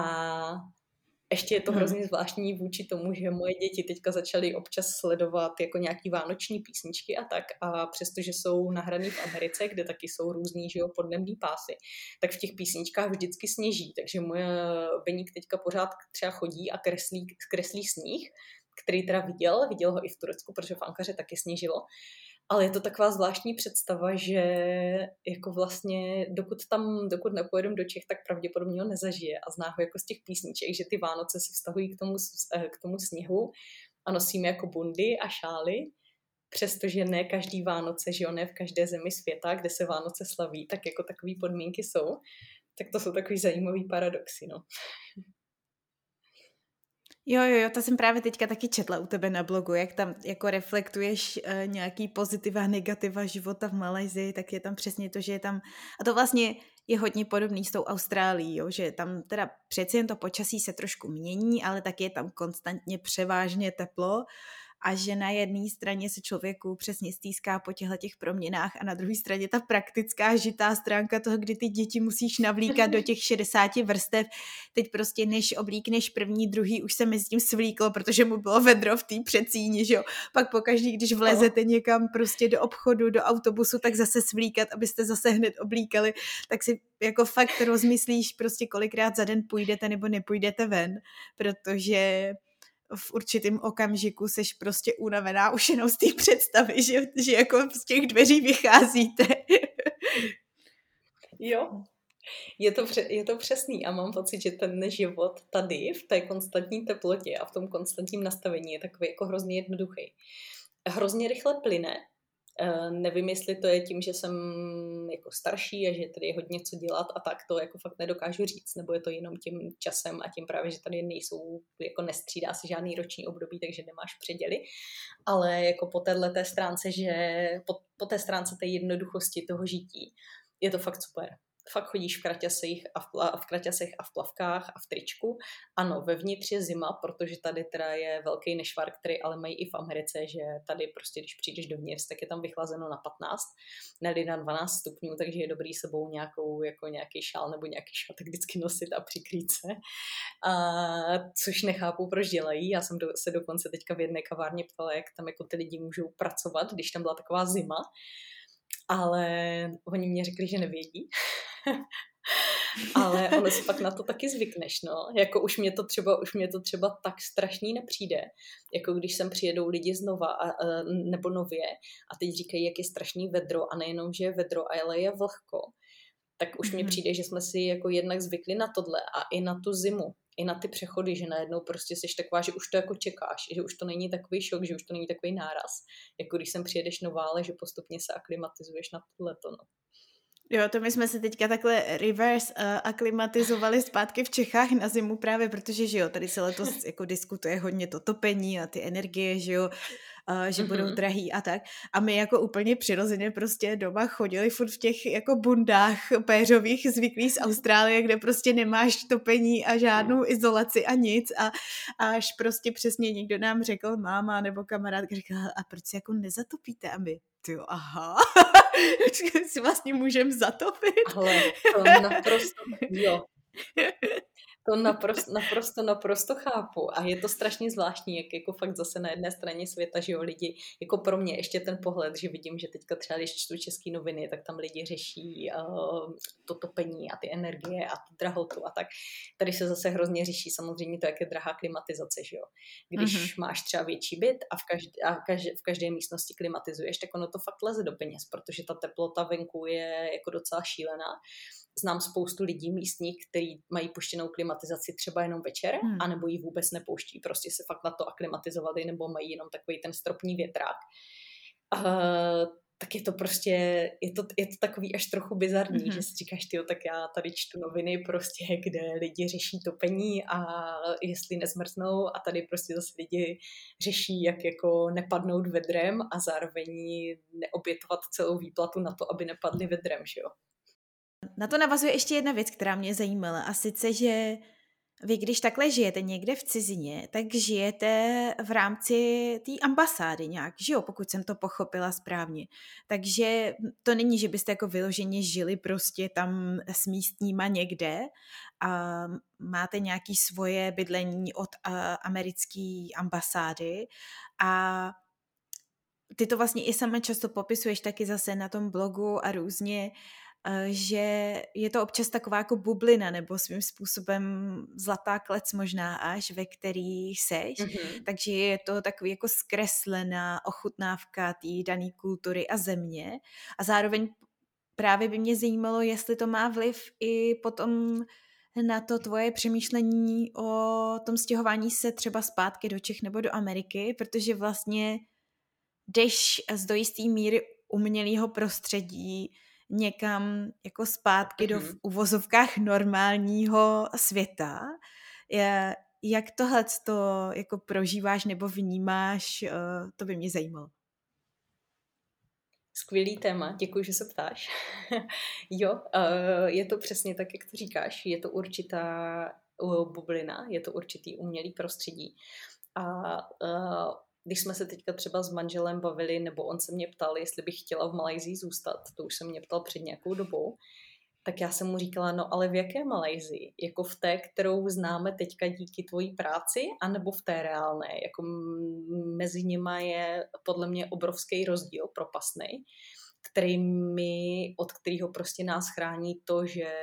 B: ještě je to hmm. hrozně zvláštní vůči tomu, že moje děti teďka začaly občas sledovat jako nějaký vánoční písničky a tak. A přestože jsou nahraný v Americe, kde taky jsou různý že jo, podnební pásy, tak v těch písničkách vždycky sněží, takže moje Beník teďka pořád třeba chodí a kreslí, kreslí sníh, který teda viděl, viděl ho i v Turecku, protože v Ankaře taky sněžilo ale je to taková zvláštní představa, že jako vlastně, dokud tam, dokud nepojedem do Čech, tak pravděpodobně ho nezažije a zná ho jako z těch písniček, že ty Vánoce se vztahují k tomu, eh, k tomu sněhu a nosíme jako bundy a šály, přestože ne každý Vánoce, že jo, ne v každé zemi světa, kde se Vánoce slaví, tak jako takové podmínky jsou. Tak to jsou takový zajímavý paradoxy, no.
A: Jo, jo, jo, to jsem právě teďka taky četla u tebe na blogu, jak tam jako reflektuješ uh, nějaký pozitiva negativa života v Malajzii, tak je tam přesně to, že je tam, a to vlastně je hodně podobný s tou Austrálií, jo, že tam teda přeci jen to počasí se trošku mění, ale tak je tam konstantně převážně teplo a že na jedné straně se člověku přesně stýská po těchto těch proměnách a na druhé straně ta praktická žitá stránka toho, kdy ty děti musíš navlíkat do [LAUGHS] těch 60 vrstev. Teď prostě než oblíkneš první, druhý, už se mezi tím svlíklo, protože mu bylo vedro v té přecíni, že jo. Pak pokaždý, když vlezete někam prostě do obchodu, do autobusu, tak zase svlíkat, abyste zase hned oblíkali, tak si jako fakt rozmyslíš prostě kolikrát za den půjdete nebo nepůjdete ven, protože v určitém okamžiku seš prostě unavená už jenom z té představy, že, že jako z těch dveří vycházíte. [LAUGHS]
B: jo, je to, je to přesný a mám pocit, že ten život tady v té konstantní teplotě a v tom konstantním nastavení je takový jako hrozně jednoduchý. Hrozně rychle plyne nevím, jestli to je tím, že jsem jako starší a že tady je hodně co dělat a tak to jako fakt nedokážu říct, nebo je to jenom tím časem a tím právě, že tady nejsou, jako nestřídá se žádný roční období, takže nemáš předěly, ale jako po této stránce, že po, po té stránce té jednoduchosti toho žití je to fakt super fakt chodíš v kraťasech a v, pla, v kraťasech a v plavkách a v tričku. Ano, vevnitř je zima, protože tady teda je velký nešvar, který ale mají i v Americe, že tady prostě, když přijdeš dovnitř, tak je tam vychlazeno na 15, ne na 12 stupňů, takže je dobrý sebou nějakou, jako nějaký šál nebo nějaký šatek vždycky nosit a přikrýt se. A, což nechápu, proč dělají. Já jsem do, se dokonce teďka v jedné kavárně ptala, jak tam jako ty lidi můžou pracovat, když tam byla taková zima ale oni mě řekli, že nevědí. [LAUGHS] ale ono si pak na to taky zvykneš, no. Jako už mě to třeba, už mě to třeba tak strašný nepřijde, jako když sem přijedou lidi znova a, a, nebo nově a teď říkají, jak je strašný vedro a nejenom, že je vedro, ale je vlhko, tak už mm-hmm. přijde, že jsme si jako jednak zvykli na tohle a i na tu zimu, i na ty přechody, že najednou prostě jsi taková, že už to jako čekáš, že už to není takový šok, že už to není takový náraz, jako když sem přijedeš nová, ale že postupně se aklimatizuješ na tohleto, no.
A: Jo, to my jsme se teďka takhle reverse uh, aklimatizovali zpátky v Čechách na zimu právě, protože, že jo, tady se letos jako diskutuje hodně to topení a ty energie, že jo, uh, že mm-hmm. budou drahý a tak. A my jako úplně přirozeně prostě doma chodili furt v těch jako bundách péřových zvyklých z Austrálie, kde prostě nemáš topení a žádnou izolaci a nic a, až prostě přesně někdo nám řekl, máma nebo kamarád řekl, a proč si jako nezatopíte a my, ty aha, [LAUGHS] si vlastně můžeme zatopit.
B: Ale to naprosto, jo. [LAUGHS] To naprosto, naprosto, naprosto chápu a je to strašně zvláštní, jak jako fakt zase na jedné straně světa, že jo, lidi, jako pro mě ještě ten pohled, že vidím, že teďka třeba, když čtu české noviny, tak tam lidi řeší uh, to topení a ty energie a tu drahotu a tak. Tady se zase hrozně řeší samozřejmě to, jak je drahá klimatizace, že jo. Když mm-hmm. máš třeba větší byt a, v každé, a každé, v každé místnosti klimatizuješ, tak ono to fakt leze do peněz, protože ta teplota venku je jako docela šílená znám spoustu lidí místních, kteří mají puštěnou klimatizaci třeba jenom večer, hmm. anebo ji vůbec nepouští, prostě se fakt na to aklimatizovali, nebo mají jenom takový ten stropní větrák. Uh, tak je to prostě, je to, je to takový až trochu bizarní, mm-hmm. že si říkáš, ty, tak já tady čtu noviny prostě, kde lidi řeší topení a jestli nezmrznou a tady prostě zase lidi řeší, jak jako nepadnout vedrem a zároveň neobětovat celou výplatu na to, aby nepadli vedrem, že jo.
A: Na to navazuje ještě jedna věc, která mě zajímala a sice, že vy, když takhle žijete někde v cizině, tak žijete v rámci té ambasády nějak, že jo, pokud jsem to pochopila správně. Takže to není, že byste jako vyloženě žili prostě tam s místníma někde a máte nějaký svoje bydlení od americké ambasády a ty to vlastně i sama často popisuješ taky zase na tom blogu a různě že je to občas taková jako bublina nebo svým způsobem zlatá klec možná až, ve který seš, mm-hmm. takže je to takový jako zkreslená ochutnávka té dané kultury a země a zároveň právě by mě zajímalo, jestli to má vliv i potom na to tvoje přemýšlení o tom stěhování se třeba zpátky do Čech nebo do Ameriky, protože vlastně jdeš z do jisté míry umělého prostředí někam jako zpátky mm-hmm. do v mhm. uvozovkách normálního světa. Je, jak tohle to jako prožíváš nebo vnímáš, eh, to by mě zajímalo.
B: Skvělý téma, děkuji, že se ptáš. [LAUGHS] jo, eh, je to přesně tak, jak to říkáš. Je to určitá eh, bublina, je to určitý umělý prostředí. A když jsme se teďka třeba s manželem bavili, nebo on se mě ptal, jestli bych chtěla v Malajzii zůstat, to už se mě ptal před nějakou dobou, tak já jsem mu říkala, no ale v jaké Malajzii? Jako v té, kterou známe teďka díky tvojí práci, anebo v té reálné? Jako mezi nimi je podle mě obrovský rozdíl propasný, který mi, od kterého prostě nás chrání to, že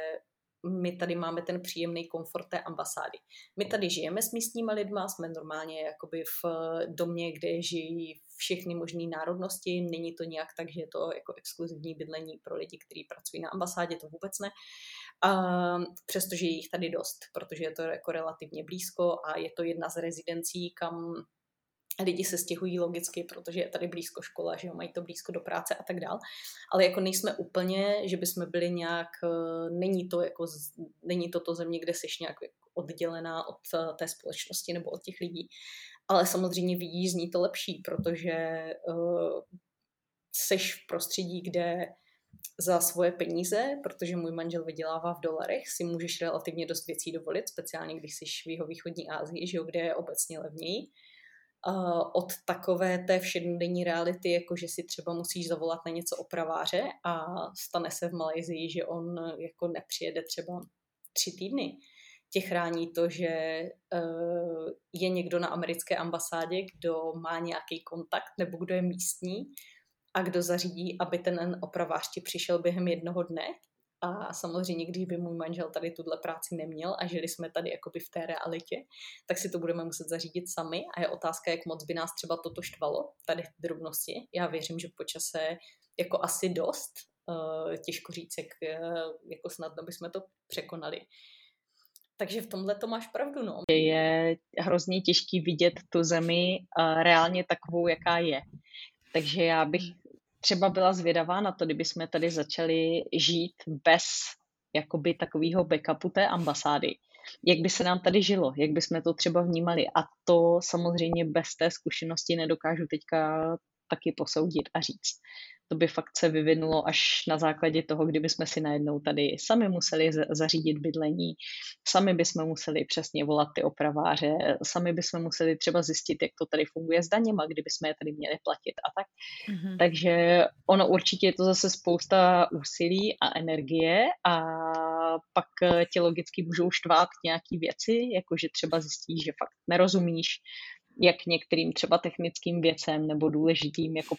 B: my tady máme ten příjemný komfort té ambasády. My tady žijeme s místníma lidma, jsme normálně jakoby v domě, kde žijí všechny možné národnosti, není to nějak tak, že je to jako exkluzivní bydlení pro lidi, kteří pracují na ambasádě, to vůbec ne. A přestože je jich tady dost, protože je to jako relativně blízko a je to jedna z rezidencí, kam lidi se stěhují logicky, protože je tady blízko škola, že jo, mají to blízko do práce a tak dál. Ale jako nejsme úplně, že bychom byli nějak, eh, není to jako, není to to země, kde jsi nějak oddělená od eh, té společnosti nebo od těch lidí. Ale samozřejmě vidíš z ní to lepší, protože uh, seš v prostředí, kde za svoje peníze, protože můj manžel vydělává v dolarech, si můžeš relativně dost věcí dovolit, speciálně když jsi v jeho východní Asii, že jo, kde je obecně levněji od takové té všednodenní reality, jako že si třeba musíš zavolat na něco opraváře a stane se v Malajzii, že on jako nepřijede třeba tři týdny. Tě chrání to, že uh, je někdo na americké ambasádě, kdo má nějaký kontakt nebo kdo je místní a kdo zařídí, aby ten opravář ti přišel během jednoho dne a samozřejmě, když by můj manžel tady tuhle práci neměl a žili jsme tady jakoby v té realitě, tak si to budeme muset zařídit sami a je otázka, jak moc by nás třeba toto štvalo, tady v drobnosti. Já věřím, že po čase jako asi dost, uh, těžko říct, jak, uh, jako snadno bychom to překonali. Takže v tomhle to máš pravdu, no.
C: Je hrozně těžký vidět tu zemi uh, reálně takovou, jaká je. Takže já bych třeba byla zvědavá na to, kdyby jsme tady začali žít bez jakoby takového backupu té ambasády.
B: jak by se nám tady žilo, jak by jsme to třeba vnímali. A to samozřejmě bez té zkušenosti nedokážu teďka taky posoudit a říct to by fakt se vyvinulo až na základě toho, kdyby jsme si najednou tady sami museli zařídit bydlení, sami bychom museli přesně volat ty opraváře, sami bychom museli třeba zjistit, jak to tady funguje s daněma, kdyby jsme je tady měli platit a tak. Mm-hmm. Takže ono určitě je to zase spousta úsilí a energie a pak tě logicky můžou štvát nějaký věci, jakože třeba zjistíš, že fakt nerozumíš, jak některým třeba technickým věcem nebo důležitým jako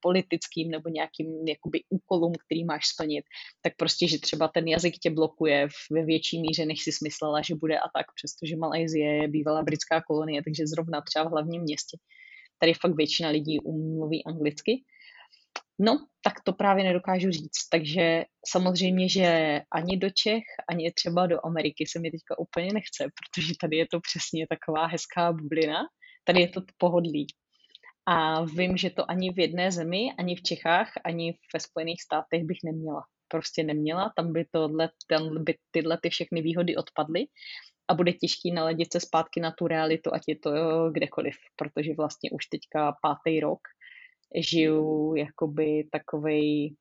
B: politickým nebo nějakým jakoby úkolům, který máš splnit, tak prostě, že třeba ten jazyk tě blokuje ve větší míře, než si smyslela, že bude a tak, přestože Malajzie je bývalá britská kolonie, takže zrovna třeba v hlavním městě. Tady fakt většina lidí umluví anglicky. No, tak to právě nedokážu říct. Takže samozřejmě, že ani do Čech, ani třeba do Ameriky se mi teďka úplně nechce, protože tady je to přesně taková hezká bublina, Tady je to pohodlí. A vím, že to ani v jedné zemi, ani v Čechách, ani ve Spojených státech bych neměla. Prostě neměla, tam by, tohle, tam by tyhle ty všechny výhody odpadly a bude těžký naladit se zpátky na tu realitu, ať je to kdekoliv, protože vlastně už teďka pátý rok žiju jakoby takovej,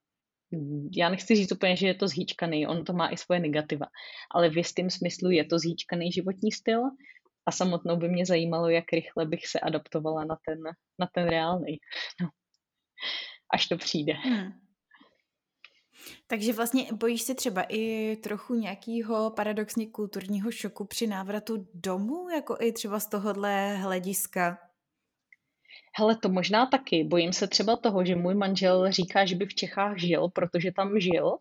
B: já nechci říct úplně, že je to zhýčkaný, on to má i svoje negativa, ale v jistém smyslu je to zhýčkaný životní styl, a samotnou by mě zajímalo, jak rychle bych se adaptovala na ten, na ten reálný. [LAUGHS] No. Až to přijde. Hmm.
A: Takže vlastně bojíš se třeba i trochu nějakého paradoxně kulturního šoku při návratu domů, jako i třeba z tohohle hlediska?
B: Hele, to možná taky. Bojím se třeba toho, že můj manžel říká, že by v Čechách žil, protože tam žil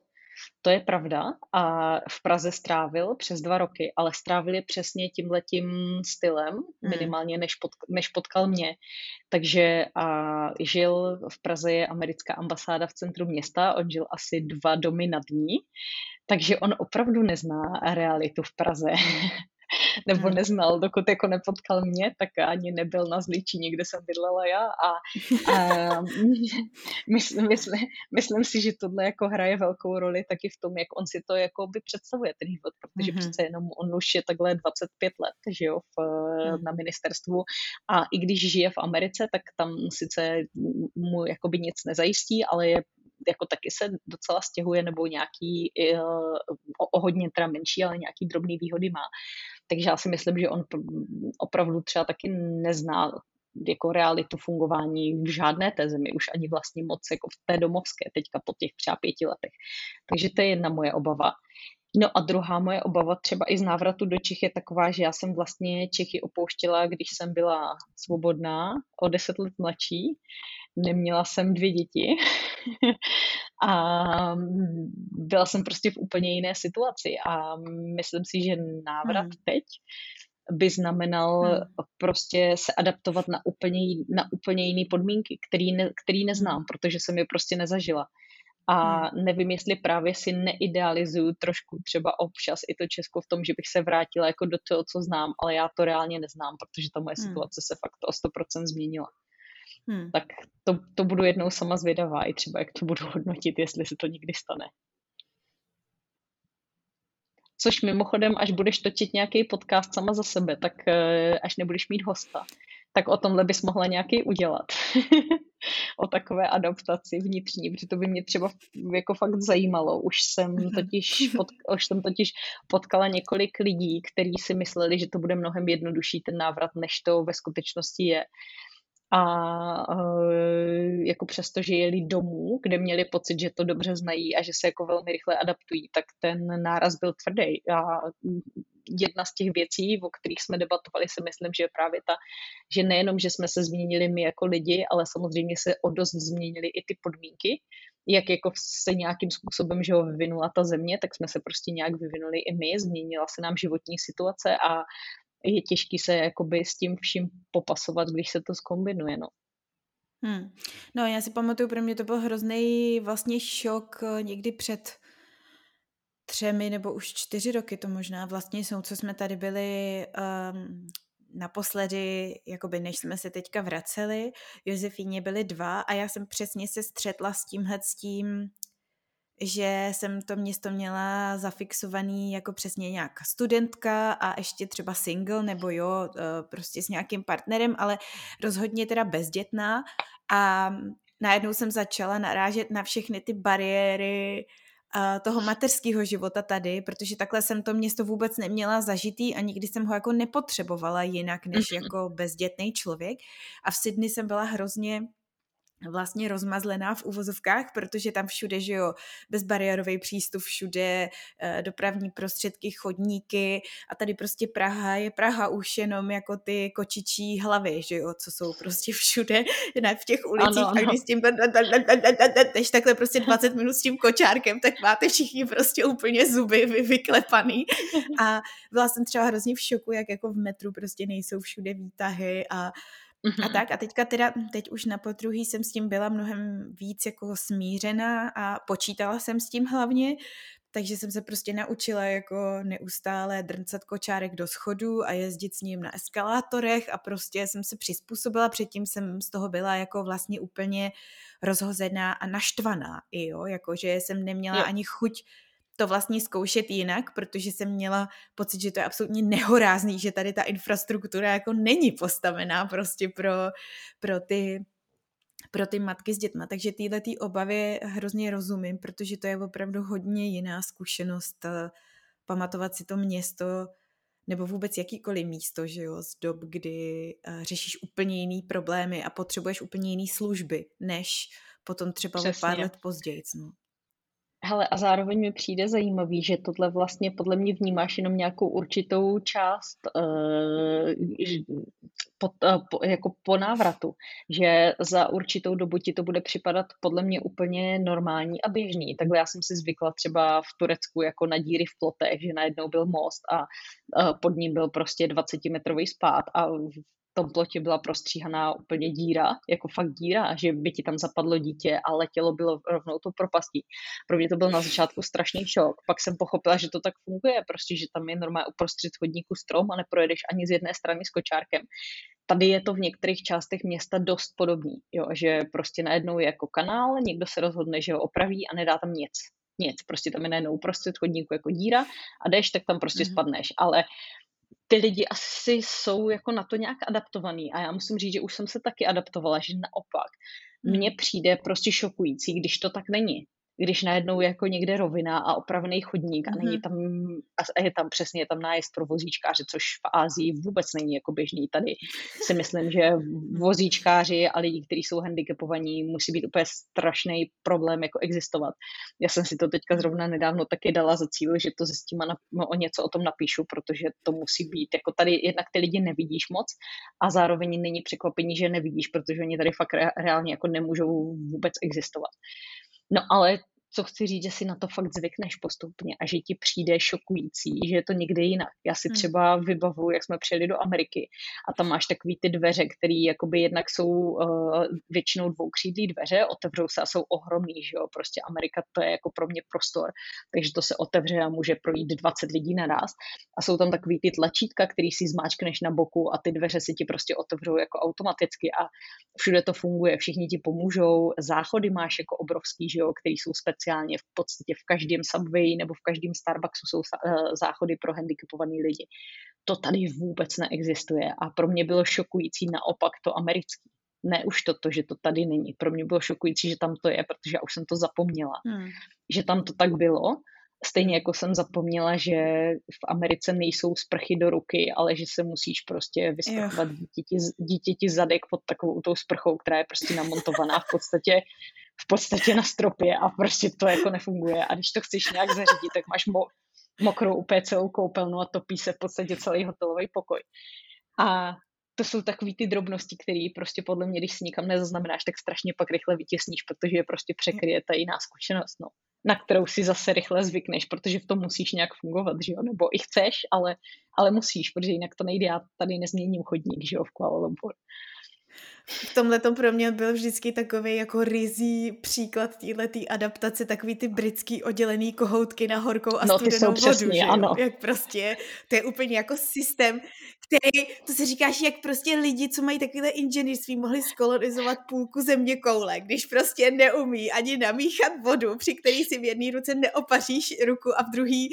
B: to je pravda a v Praze strávil přes dva roky, ale strávil je přesně tímhletím stylem, hmm. minimálně než, pot, než potkal mě. Takže a žil v Praze je americká ambasáda v centru města, on žil asi dva domy nad ní, takže on opravdu nezná realitu v Praze. [LAUGHS] nebo hmm. neznal, dokud jako nepotkal mě, tak ani nebyl na Zličí, kde jsem bydlela já a, a [LAUGHS] myslím, myslím, myslím si, že tohle jako hraje velkou roli taky v tom, jak on si to jako by představuje ten život, protože mm-hmm. přece jenom on už je takhle 25 let, že jo, v, mm. na ministerstvu a i když žije v Americe, tak tam sice mu jakoby nic nezajistí, ale je jako taky se docela stěhuje nebo nějaký o, o hodně teda menší, ale nějaký drobný výhody má. Takže já si myslím, že on opravdu třeba taky nezná jako realitu fungování v žádné té zemi, už ani vlastně moc jako v té domovské teďka po těch třeba pěti letech. Takže to je jedna moje obava. No a druhá moje obava třeba i z návratu do Čech je taková, že já jsem vlastně Čechy opouštěla, když jsem byla svobodná, o deset let mladší. Neměla jsem dvě děti [LAUGHS] a byla jsem prostě v úplně jiné situaci a myslím si, že návrat hmm. teď by znamenal hmm. prostě se adaptovat na úplně, na úplně jiné podmínky, který, ne, který neznám, hmm. protože jsem je prostě nezažila. A hmm. nevím, jestli právě si neidealizuju trošku třeba občas i to Česko v tom, že bych se vrátila jako do toho, co znám, ale já to reálně neznám, protože ta moje hmm. situace se fakt o 100% změnila. Hmm. Tak to, to budu jednou sama zvědavá i třeba, jak to budu hodnotit, jestli se to někdy stane. Což mimochodem, až budeš točit nějaký podcast sama za sebe, tak eh, až nebudeš mít hosta, tak o tomhle bys mohla nějaký udělat. [LAUGHS] o takové adaptaci vnitřní, protože to by mě třeba jako fakt zajímalo. Už jsem mhm. totiž, [LAUGHS] pod, už jsem totiž potkala několik lidí, kteří si mysleli, že to bude mnohem jednodušší ten návrat, než to ve skutečnosti je a uh, jako přesto, že jeli domů, kde měli pocit, že to dobře znají a že se jako velmi rychle adaptují, tak ten náraz byl tvrdý. A jedna z těch věcí, o kterých jsme debatovali, si myslím, že je právě ta, že nejenom, že jsme se změnili my jako lidi, ale samozřejmě se o dost změnily i ty podmínky, jak jako se nějakým způsobem, že ho vyvinula ta země, tak jsme se prostě nějak vyvinuli i my, změnila se nám životní situace a je těžký se jakoby s tím vším popasovat, když se to skombinuje, no.
A: Hmm. No já si pamatuju, pro mě to byl hrozný vlastně šok eh, někdy před třemi nebo už čtyři roky to možná vlastně jsou, co jsme tady byli um, naposledy, jakoby než jsme se teďka vraceli, Josefíně byly dva a já jsem přesně se střetla s tímhle s tím že jsem to město měla zafixovaný jako přesně nějak studentka a ještě třeba single nebo jo, eh, prostě s nějakým partnerem, ale rozhodně teda bezdětná a najednou jsem začala narážet na všechny ty bariéry uh, toho mateřského života tady, protože takhle jsem to město vůbec neměla zažitý a nikdy jsem ho jako nepotřebovala jinak než mm-hmm. jako bezdětný člověk. A v Sydney jsem byla hrozně vlastně rozmazlená v uvozovkách, protože tam všude, že jo, bezbariérový přístup, všude eh, dopravní prostředky, chodníky a tady prostě Praha je Praha už jenom jako ty kočičí hlavy, že jo, co jsou prostě všude ne, v těch ulicích ano, ano. a když s tím než takhle prostě 20 minut s tím kočárkem, tak máte všichni prostě úplně zuby vy, vyklepaný a byla jsem třeba hrozně v šoku, jak jako v metru prostě nejsou všude výtahy a Mm-hmm. A tak a teďka teda, teď už na potruhý jsem s tím byla mnohem víc jako smířená a počítala jsem s tím hlavně, takže jsem se prostě naučila jako neustále drncat kočárek do schodu a jezdit s ním na eskalátorech a prostě jsem se přizpůsobila, předtím jsem z toho byla jako vlastně úplně rozhozená a naštvaná, i jo, jakože jsem neměla jo. ani chuť to vlastně zkoušet jinak, protože jsem měla pocit, že to je absolutně nehorázný, že tady ta infrastruktura jako není postavená prostě pro, pro ty pro ty matky s dětma. Takže tyhle tý obavy hrozně rozumím, protože to je opravdu hodně jiná zkušenost eh, pamatovat si to město nebo vůbec jakýkoliv místo, že jo, z dob, kdy uh, řešíš úplně jiný problémy a potřebuješ úplně jiný služby, než potom třeba Přesně. o pár let později. No.
B: Hele, a zároveň mi přijde zajímavý, že tohle vlastně podle mě vnímáš jenom nějakou určitou část uh, po, uh, po, jako po návratu, že za určitou dobu ti to bude připadat podle mě úplně normální a běžný. Takhle já jsem si zvykla třeba v Turecku jako na díry v plotech, že najednou byl most a uh, pod ním byl prostě 20-metrový spát a tom plotě byla prostříhaná úplně díra, jako fakt díra, že by ti tam zapadlo dítě a letělo bylo rovnou to propastí. Pro mě to byl na začátku strašný šok. Pak jsem pochopila, že to tak funguje, prostě, že tam je normálně uprostřed chodníku strom a neprojedeš ani z jedné strany s kočárkem. Tady je to v některých částech města dost podobný, jo, že prostě najednou je jako kanál, někdo se rozhodne, že ho opraví a nedá tam nic nic, prostě tam je najednou uprostřed chodníku jako díra a jdeš, tak tam prostě mm-hmm. spadneš, ale ty lidi asi jsou jako na to nějak adaptovaný a já musím říct, že už jsem se taky adaptovala, že naopak mně hmm. přijde prostě šokující, když to tak není když najednou je jako někde rovina a opravený chodník a není mhm. tam, a je tam přesně tam nájezd pro vozíčkáře, což v Ázii vůbec není jako běžný. Tady si myslím, že vozíčkáři a lidi, kteří jsou handicapovaní, musí být úplně strašný problém jako existovat. Já jsem si to teďka zrovna nedávno taky dala za cíl, že to zjistím a na, o něco o tom napíšu, protože to musí být, jako tady jednak ty lidi nevidíš moc a zároveň není překvapení, že nevidíš, protože oni tady fakt reálně jako nemůžou vůbec existovat. No ale co chci říct, že si na to fakt zvykneš postupně a že ti přijde šokující, že je to někde jinak. Já si hmm. třeba vybavuju, jak jsme přijeli do Ameriky a tam máš takový ty dveře, které jakoby jednak jsou uh, většinou dvoukřídlý dveře, otevřou se a jsou ohromný, že jo, prostě Amerika to je jako pro mě prostor, takže to se otevře a může projít 20 lidí naraz a jsou tam takový ty tlačítka, který si zmáčkneš na boku a ty dveře si ti prostě otevřou jako automaticky a všude to funguje, všichni ti pomůžou, záchody máš jako obrovský, že jo, který jsou speciální speciálně v podstatě v každém Subway nebo v každém Starbucksu jsou eh, záchody pro handicapované lidi. To tady vůbec neexistuje a pro mě bylo šokující naopak to americký. Ne už to, že to tady není. Pro mě bylo šokující, že tam to je, protože já už jsem to zapomněla. Hmm. Že tam to tak bylo. Stejně jako jsem zapomněla, že v Americe nejsou sprchy do ruky, ale že se musíš prostě vysprchovat dítěti, dítěti zadek pod takovou tou sprchou, která je prostě namontovaná v podstatě v podstatě na stropě a prostě to jako nefunguje. A když to chceš nějak zařídit, tak máš mo- mokrou úplně celou koupelnu a topí se v podstatě celý hotelový pokoj. A to jsou takové ty drobnosti, které prostě podle mě, když si nikam nezaznamenáš, tak strašně pak rychle vytěsníš, protože je prostě překryje ta jiná zkušenost, no, na kterou si zase rychle zvykneš, protože v tom musíš nějak fungovat, že jo? nebo i chceš, ale, ale musíš, protože jinak to nejde, já tady nezměním chodník, že jo, v Kuala Lumpur.
A: V tomhle to pro mě byl vždycky takový jako rizí příklad této adaptace, takový ty britský oddělený kohoutky na horkou a
B: no,
A: studenou vodu,
B: přesný,
A: že
B: ano.
A: Jak prostě, to je úplně jako systém, který, to si říkáš, jak prostě lidi, co mají takovéhle inženýrství, mohli skolonizovat půlku země koule, když prostě neumí ani namíchat vodu, při který si v jedné ruce neopaříš ruku a v druhý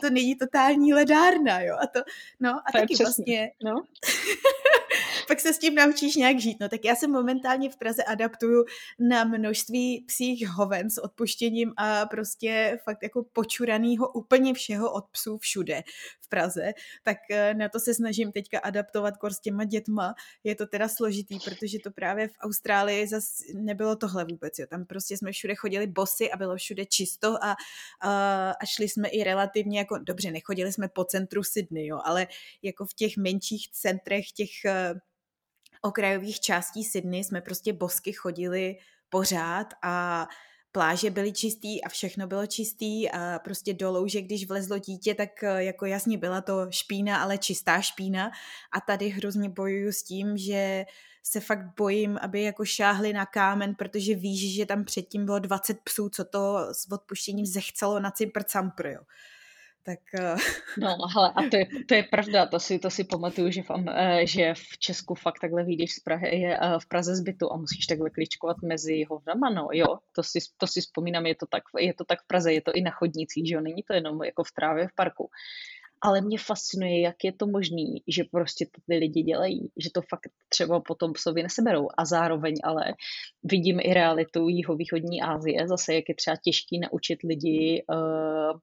A: to není totální ledárna, jo. A to, no a
B: to
A: taky vlastně, no. [LAUGHS] pak se s tím naučíš nějak žít. No tak já se momentálně v Praze adaptuju na množství psích hoven s odpuštěním a prostě fakt jako počuranýho úplně všeho od psů všude v Praze, tak eh, na to se snažím teďka adaptovat kor s těma dětma. Je to teda složitý, protože to právě v Austrálii zase nebylo tohle vůbec. Jo. Tam prostě jsme všude chodili bosy a bylo všude čisto a, a, a šli jsme i relativně jako, dobře, nechodili jsme po centru Sydney, jo, ale jako v těch menších centrech těch eh, okrajových částí Sydney jsme prostě bosky chodili pořád a pláže byly čistý a všechno bylo čistý a prostě do louže, když vlezlo dítě, tak eh, jako jasně byla to špína, ale čistá špína. A tady hrozně bojuju s tím, že se fakt bojím, aby jako šáhli na kámen, protože víš, že tam předtím bylo 20 psů, co to s odpuštěním zechcelo na cimpr campr, jo tak... Uh... [LAUGHS]
B: No, hele, a to je, to je pravda, to si, to si pamatuju, že v, eh, že v Česku fakt takhle vyjdeš z Prahy, je eh, v Praze zbytu a musíš takhle kličkovat mezi hovnama, no jo, to si, to si vzpomínám, je to, tak, je to tak v Praze, je to i na chodnicích, že jo, není to jenom jako v trávě v parku. Ale mě fascinuje, jak je to možné, že prostě to ty lidi dělají, že to fakt třeba potom psovi neseberou. A zároveň ale vidím i realitu jihovýchodní Asie, zase jak je třeba těžký naučit lidi uh,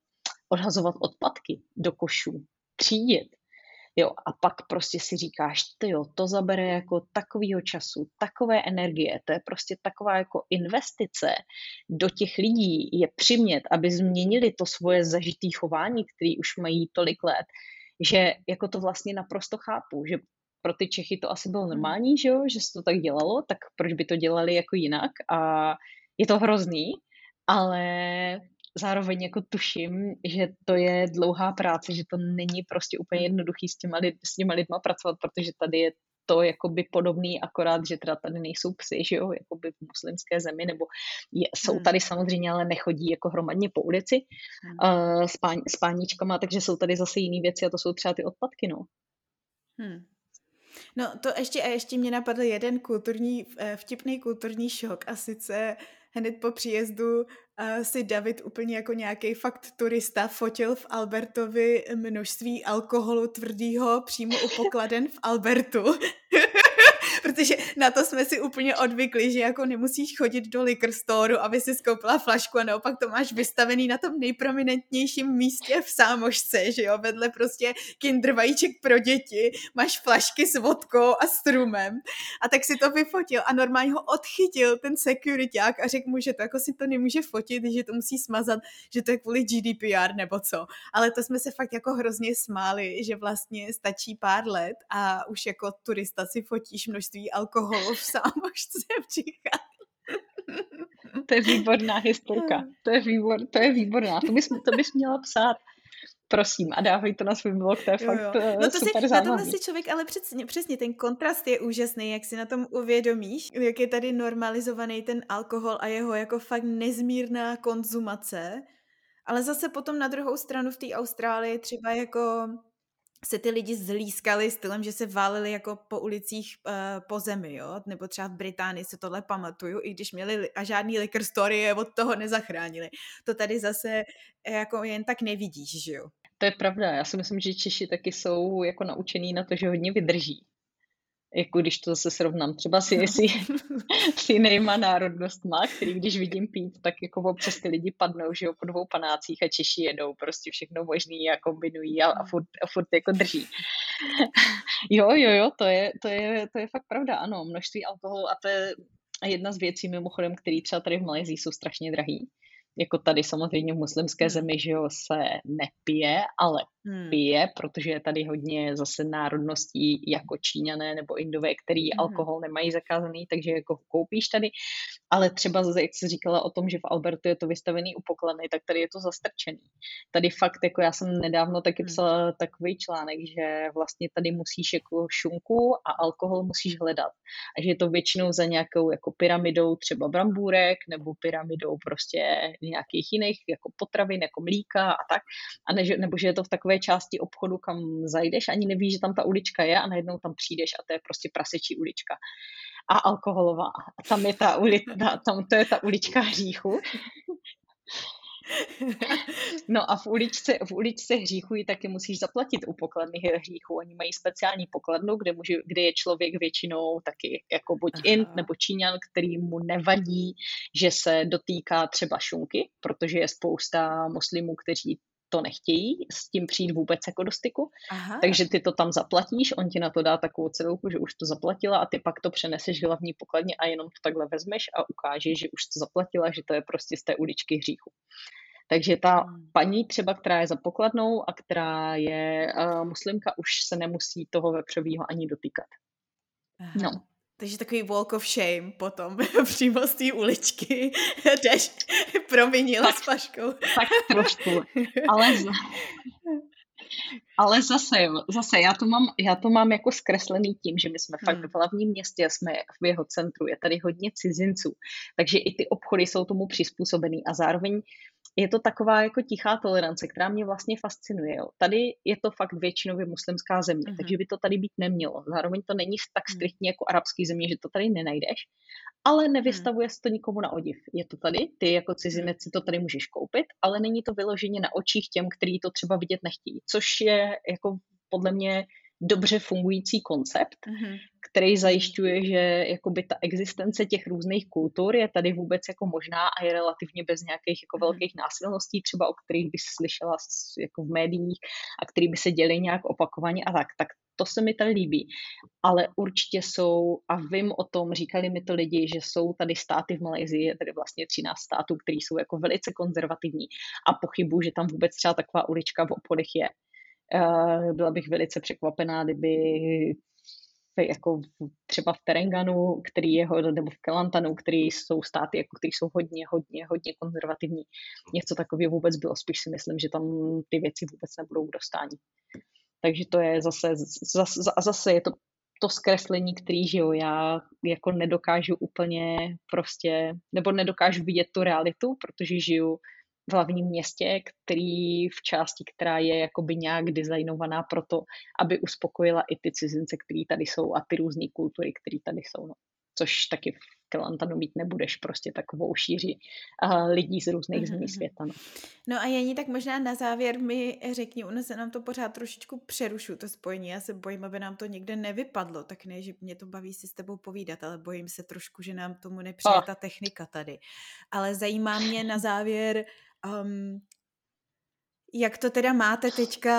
B: odhazovat odpadky do košů, třídit. Jo, a pak prostě si říkáš, ty jo, to zabere jako takovýho času, takové energie, to je prostě taková jako investice do těch lidí, je přimět, aby změnili to svoje zažitý chování, který už mají tolik let, že jako to vlastně naprosto chápu, že pro ty Čechy to asi bylo normální, že jo, že se to tak dělalo, tak proč by to dělali jako jinak a je to hrozný, ale zároveň jako tuším, že to je dlouhá práce, že to není prostě úplně jednoduchý s těma, lid, s těma lidma pracovat, protože tady je to jakoby podobný, akorát, že teda tady nejsou psy, že jo, jakoby v muslimské zemi, nebo je, jsou hmm. tady samozřejmě, ale nechodí jako hromadně po ulici hmm. uh, s, pán, s páničkama, takže jsou tady zase jiné věci a to jsou třeba ty odpadky, no.
A: Hmm. No to ještě, a ještě mě napadl jeden kulturní, eh, vtipný kulturní šok a sice hned po příjezdu uh, si David úplně jako nějaký fakt turista fotil v Albertovi množství alkoholu tvrdýho přímo u pokladen v Albertu. [LAUGHS] protože na to jsme si úplně odvykli, že jako nemusíš chodit do liquor store, aby si skoupila flašku a naopak to máš vystavený na tom nejprominentnějším místě v sámošce, že jo, vedle prostě kinder vajíček pro děti, máš flašky s vodkou a strumem a tak si to vyfotil a normálně ho odchytil ten securityák a řekl mu, že to jako si to nemůže fotit, že to musí smazat, že to je kvůli GDPR nebo co. Ale to jsme se fakt jako hrozně smáli, že vlastně stačí pár let a už jako turista si fotíš množství alkoholu v sámošce v [LAUGHS]
B: To je výborná historka. To je, výbor, to je výborná. To bys, to bys měla psát. Prosím, a dávej to na svůj blog, to je jo, fakt jo. Eh, no to super si,
A: Na tomhle si člověk, ale přesně, přesně ten kontrast je úžasný, jak si na tom uvědomíš, jak je tady normalizovaný ten alkohol a jeho jako fakt nezmírná konzumace, ale zase potom na druhou stranu v té Austrálii třeba jako se ty lidi zlískali stylem, že se válili jako po ulicích uh, po zemi, jo? Nebo třeba v Británii se tohle pamatuju, i když měli a žádný liquor story je od toho nezachránili. To tady zase eh, jako jen tak nevidíš, že jo?
B: To je pravda. Já si myslím, že Češi taky jsou jako naučený na to, že hodně vydrží jako když to zase srovnám třeba si, no. [LAUGHS] si, s jinýma národnostma, který když vidím pít, tak jako občas ty lidi padnou, že jo, po dvou panácích a Češi jedou prostě všechno možný a kombinují a, a, furt, a furt jako drží. [LAUGHS] jo, jo, jo, to je, to, je, to je fakt pravda, ano, množství alkoholu a to je jedna z věcí mimochodem, které třeba tady v Malezii jsou strašně drahý. Jako tady samozřejmě v muslimské hmm. zemi, že jo, se nepije, ale hmm. pije, protože je tady hodně zase národností jako Číňané nebo Indové, který hmm. alkohol nemají zakázaný, takže jako koupíš tady. Ale třeba, jak jsi říkala o tom, že v Albertu je to vystavený u poklady, tak tady je to zastrčený. Tady fakt, jako já jsem nedávno taky hmm. psala takový článek, že vlastně tady musíš jako šunku a alkohol musíš hledat. A že je to většinou za nějakou jako pyramidou třeba brambůrek nebo pyramidou prostě nějakých jiných jako potravin, jako mlíka a tak. A ne, nebo že je to v takové části obchodu, kam zajdeš, ani nevíš, že tam ta ulička je a najednou tam přijdeš a to je prostě prasečí ulička a alkoholová. A tam je ta, ulička, tam to je ta ulička hříchu. No a v uličce, v uličce hříchu taky musíš zaplatit u pokladny hříchu. Oni mají speciální pokladnu, kde, může, kde je člověk většinou taky jako buď Aha. Int nebo Číňan, který mu nevadí, že se dotýká třeba šunky, protože je spousta muslimů, kteří to nechtějí s tím přijít vůbec jako do styku. Aha. Takže ty to tam zaplatíš, on ti na to dá takovou celou, že už to zaplatila a ty pak to přeneseš hlavní pokladně a jenom to takhle vezmeš a ukážeš, že už to zaplatila, že to je prostě z té uličky hříchu. Takže ta hmm. paní třeba, která je za pokladnou a která je uh, muslimka, už se nemusí toho vepřového ani dotýkat.
A: Aha. No. Takže takový walk of shame potom [LAUGHS] přímo z té uličky [LAUGHS] jdeš provinila tak, s paškou.
B: Tak trošku, ale. [LAUGHS] ale zase, zase já to, mám, já to mám jako zkreslený tím, že my jsme hmm. fakt v hlavním městě, jsme v jeho centru, je tady hodně cizinců, takže i ty obchody jsou tomu přizpůsobený a zároveň je to taková jako tichá tolerance, která mě vlastně fascinuje. Jo. Tady je to fakt většinově muslimská země, mm-hmm. takže by to tady být nemělo. Zároveň to není tak mhm. striktně jako arabský země, že to tady nenajdeš, ale nevystavuje se to nikomu na odiv. Je to tady, ty jako cizinec si to tady můžeš koupit, ale není to vyloženě na očích těm, kteří to třeba vidět nechtějí, což je jako podle mě dobře fungující koncept, mm-hmm. který zajišťuje, že jakoby ta existence těch různých kultur je tady vůbec jako možná a je relativně bez nějakých jako mm-hmm. velkých násilností, třeba o kterých by slyšela jako v médiích a který by se děli nějak opakovaně a tak, tak to se mi tady líbí. Ale určitě jsou, a vím o tom, říkali mi to lidi, že jsou tady státy v Malajzii, je tady vlastně 13 států, které jsou jako velice konzervativní a pochybuju, že tam vůbec třeba taková ulička v obchodech je. Eh, byla bych velice překvapená, kdyby jako třeba v Terenganu, který je, nebo v Kelantanu, který jsou státy, jako, který jsou hodně, hodně, hodně konzervativní. Něco takového vůbec bylo, spíš si myslím, že tam ty věci vůbec nebudou dostání. Takže to je zase, zase, zase je to to zkreslení, který, že jo, já jako nedokážu úplně prostě, nebo nedokážu vidět tu realitu, protože žiju v hlavním městě, který v části, která je jakoby nějak designovaná pro to, aby uspokojila i ty cizince, který tady jsou a ty různé kultury, které tady jsou. No. Což taky v Kelantanu mít nebudeš prostě takovou šíři uh, lidí z různých mm-hmm. zemí světa. No.
A: no a Jení, tak možná na závěr mi řekni, ono se nám to pořád trošičku přerušu, to spojení, já se bojím, aby nám to někde nevypadlo, tak ne, že mě to baví si s tebou povídat, ale bojím se trošku, že nám tomu nepřijde ta technika tady. Ale zajímá mě na závěr, Um, jak to teda máte teďka,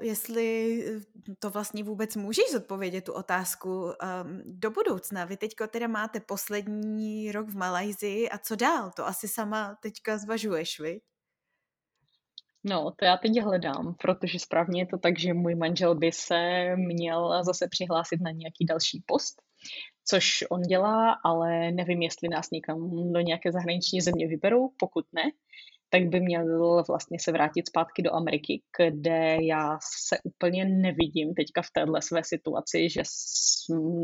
A: jestli eh, to vlastně vůbec můžeš zodpovědět tu otázku um, do budoucna? Vy teďka teda máte poslední rok v Malajzii a co dál? To asi sama teďka zvažuješ, vy?
B: No, to já teď hledám, protože správně je to tak, že můj manžel by se měl zase přihlásit na nějaký další post, což on dělá, ale nevím, jestli nás někam do nějaké zahraniční země vyberou, pokud ne, tak by měl vlastně se vrátit zpátky do Ameriky, kde já se úplně nevidím teďka v téhle své situaci, že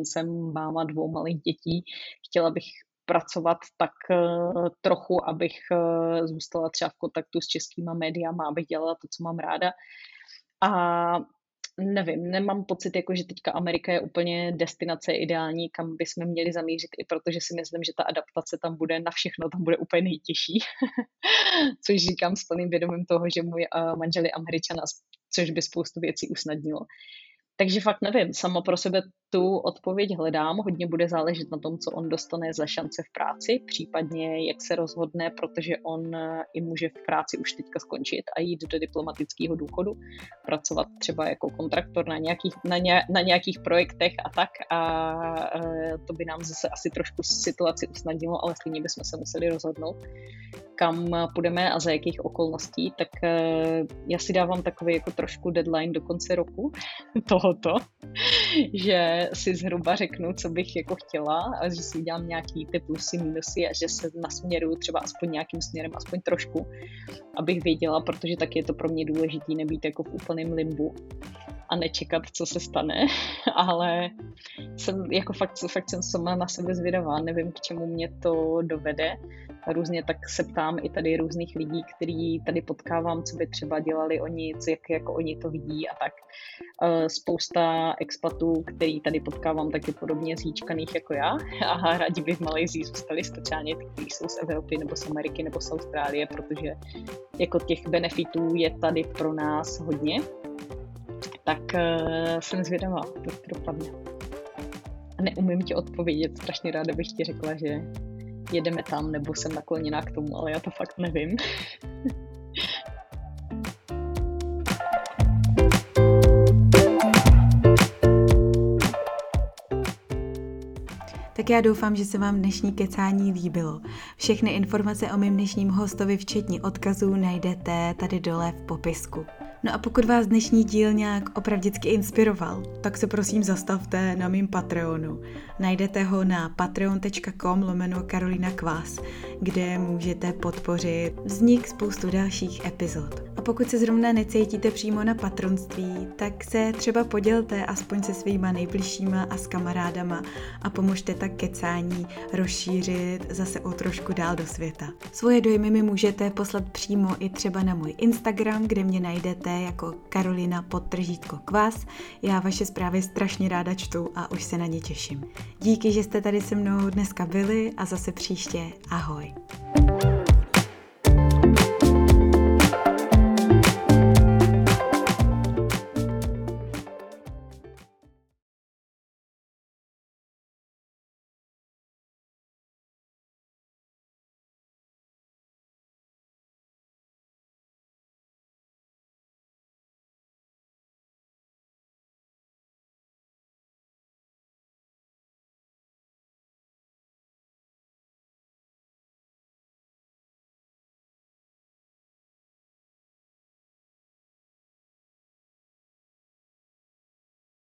B: jsem máma dvou malých dětí. Chtěla bych pracovat tak uh, trochu, abych uh, zůstala třeba v kontaktu s českýma médiama, abych dělala to, co mám ráda. A nevím, nemám pocit, jako, že teďka Amerika je úplně destinace ideální, kam bychom měli zamířit, i protože si myslím, že ta adaptace tam bude na všechno, tam bude úplně nejtěžší. [LAUGHS] což říkám s plným vědomím toho, že můj uh, manžel je američan, což by spoustu věcí usnadnilo. Takže fakt nevím, sama pro sebe tu odpověď hledám, hodně bude záležet na tom, co on dostane za šance v práci, případně jak se rozhodne, protože on eh, i může v práci už teďka skončit a jít do diplomatického důchodu, pracovat třeba jako kontraktor na nějakých, na, ně, na nějakých projektech a tak a e, to by nám zase asi trošku situaci usnadnilo, ale stejně bychom se museli rozhodnout. kam půjdeme a za jakých okolností, tak eh, já si dávám takový jako trošku deadline do konce roku [LAUGHS] tohoto, [LAUGHS] že si zhruba řeknu, co bych jako chtěla a že si udělám nějaký ty plusy, minusy a že se nasměruju třeba aspoň nějakým směrem, aspoň trošku, abych věděla, protože tak je to pro mě důležité nebýt jako v úplném limbu a nečekat, co se stane, [LAUGHS] ale jsem jako fakt, fakt jsem sama na sebe zvědavá, nevím, k čemu mě to dovede. Různě tak se ptám i tady různých lidí, který tady potkávám, co by třeba dělali oni, co, jak jako oni to vidí a tak. Eh, spousta expatů, který tady potkávám, taky podobně zíčkaných jako já [LAUGHS] a rádi by v Malajzii zůstali speciálně ty, kteří jsou z Evropy nebo z Ameriky nebo z Austrálie, protože jako těch benefitů je tady pro nás hodně tak uh, jsem zvědavá, jak to dopadne. A neumím ti odpovědět, strašně ráda bych ti řekla, že jedeme tam, nebo jsem nakloněná k tomu, ale já to fakt nevím.
A: Tak já doufám, že se vám dnešní kecání líbilo. Všechny informace o mém dnešním hostovi, včetně odkazů, najdete tady dole v popisku. No a pokud vás dnešní díl nějak opravdicky inspiroval, tak se prosím zastavte na mým Patreonu. Najdete ho na patreon.com lomeno Karolina Kvás, kde můžete podpořit vznik spoustu dalších epizod. A pokud se zrovna necítíte přímo na patronství, tak se třeba podělte aspoň se svýma nejbližšíma a s kamarádama a pomožte tak kecání rozšířit zase o trošku dál do světa. Svoje dojmy mi můžete poslat přímo i třeba na můj Instagram, kde mě najdete jako Karolina podtržítko kvas. Já vaše zprávy strašně ráda čtu a už se na ně těším. Díky, že jste tady se mnou dneska byli a zase příště ahoj.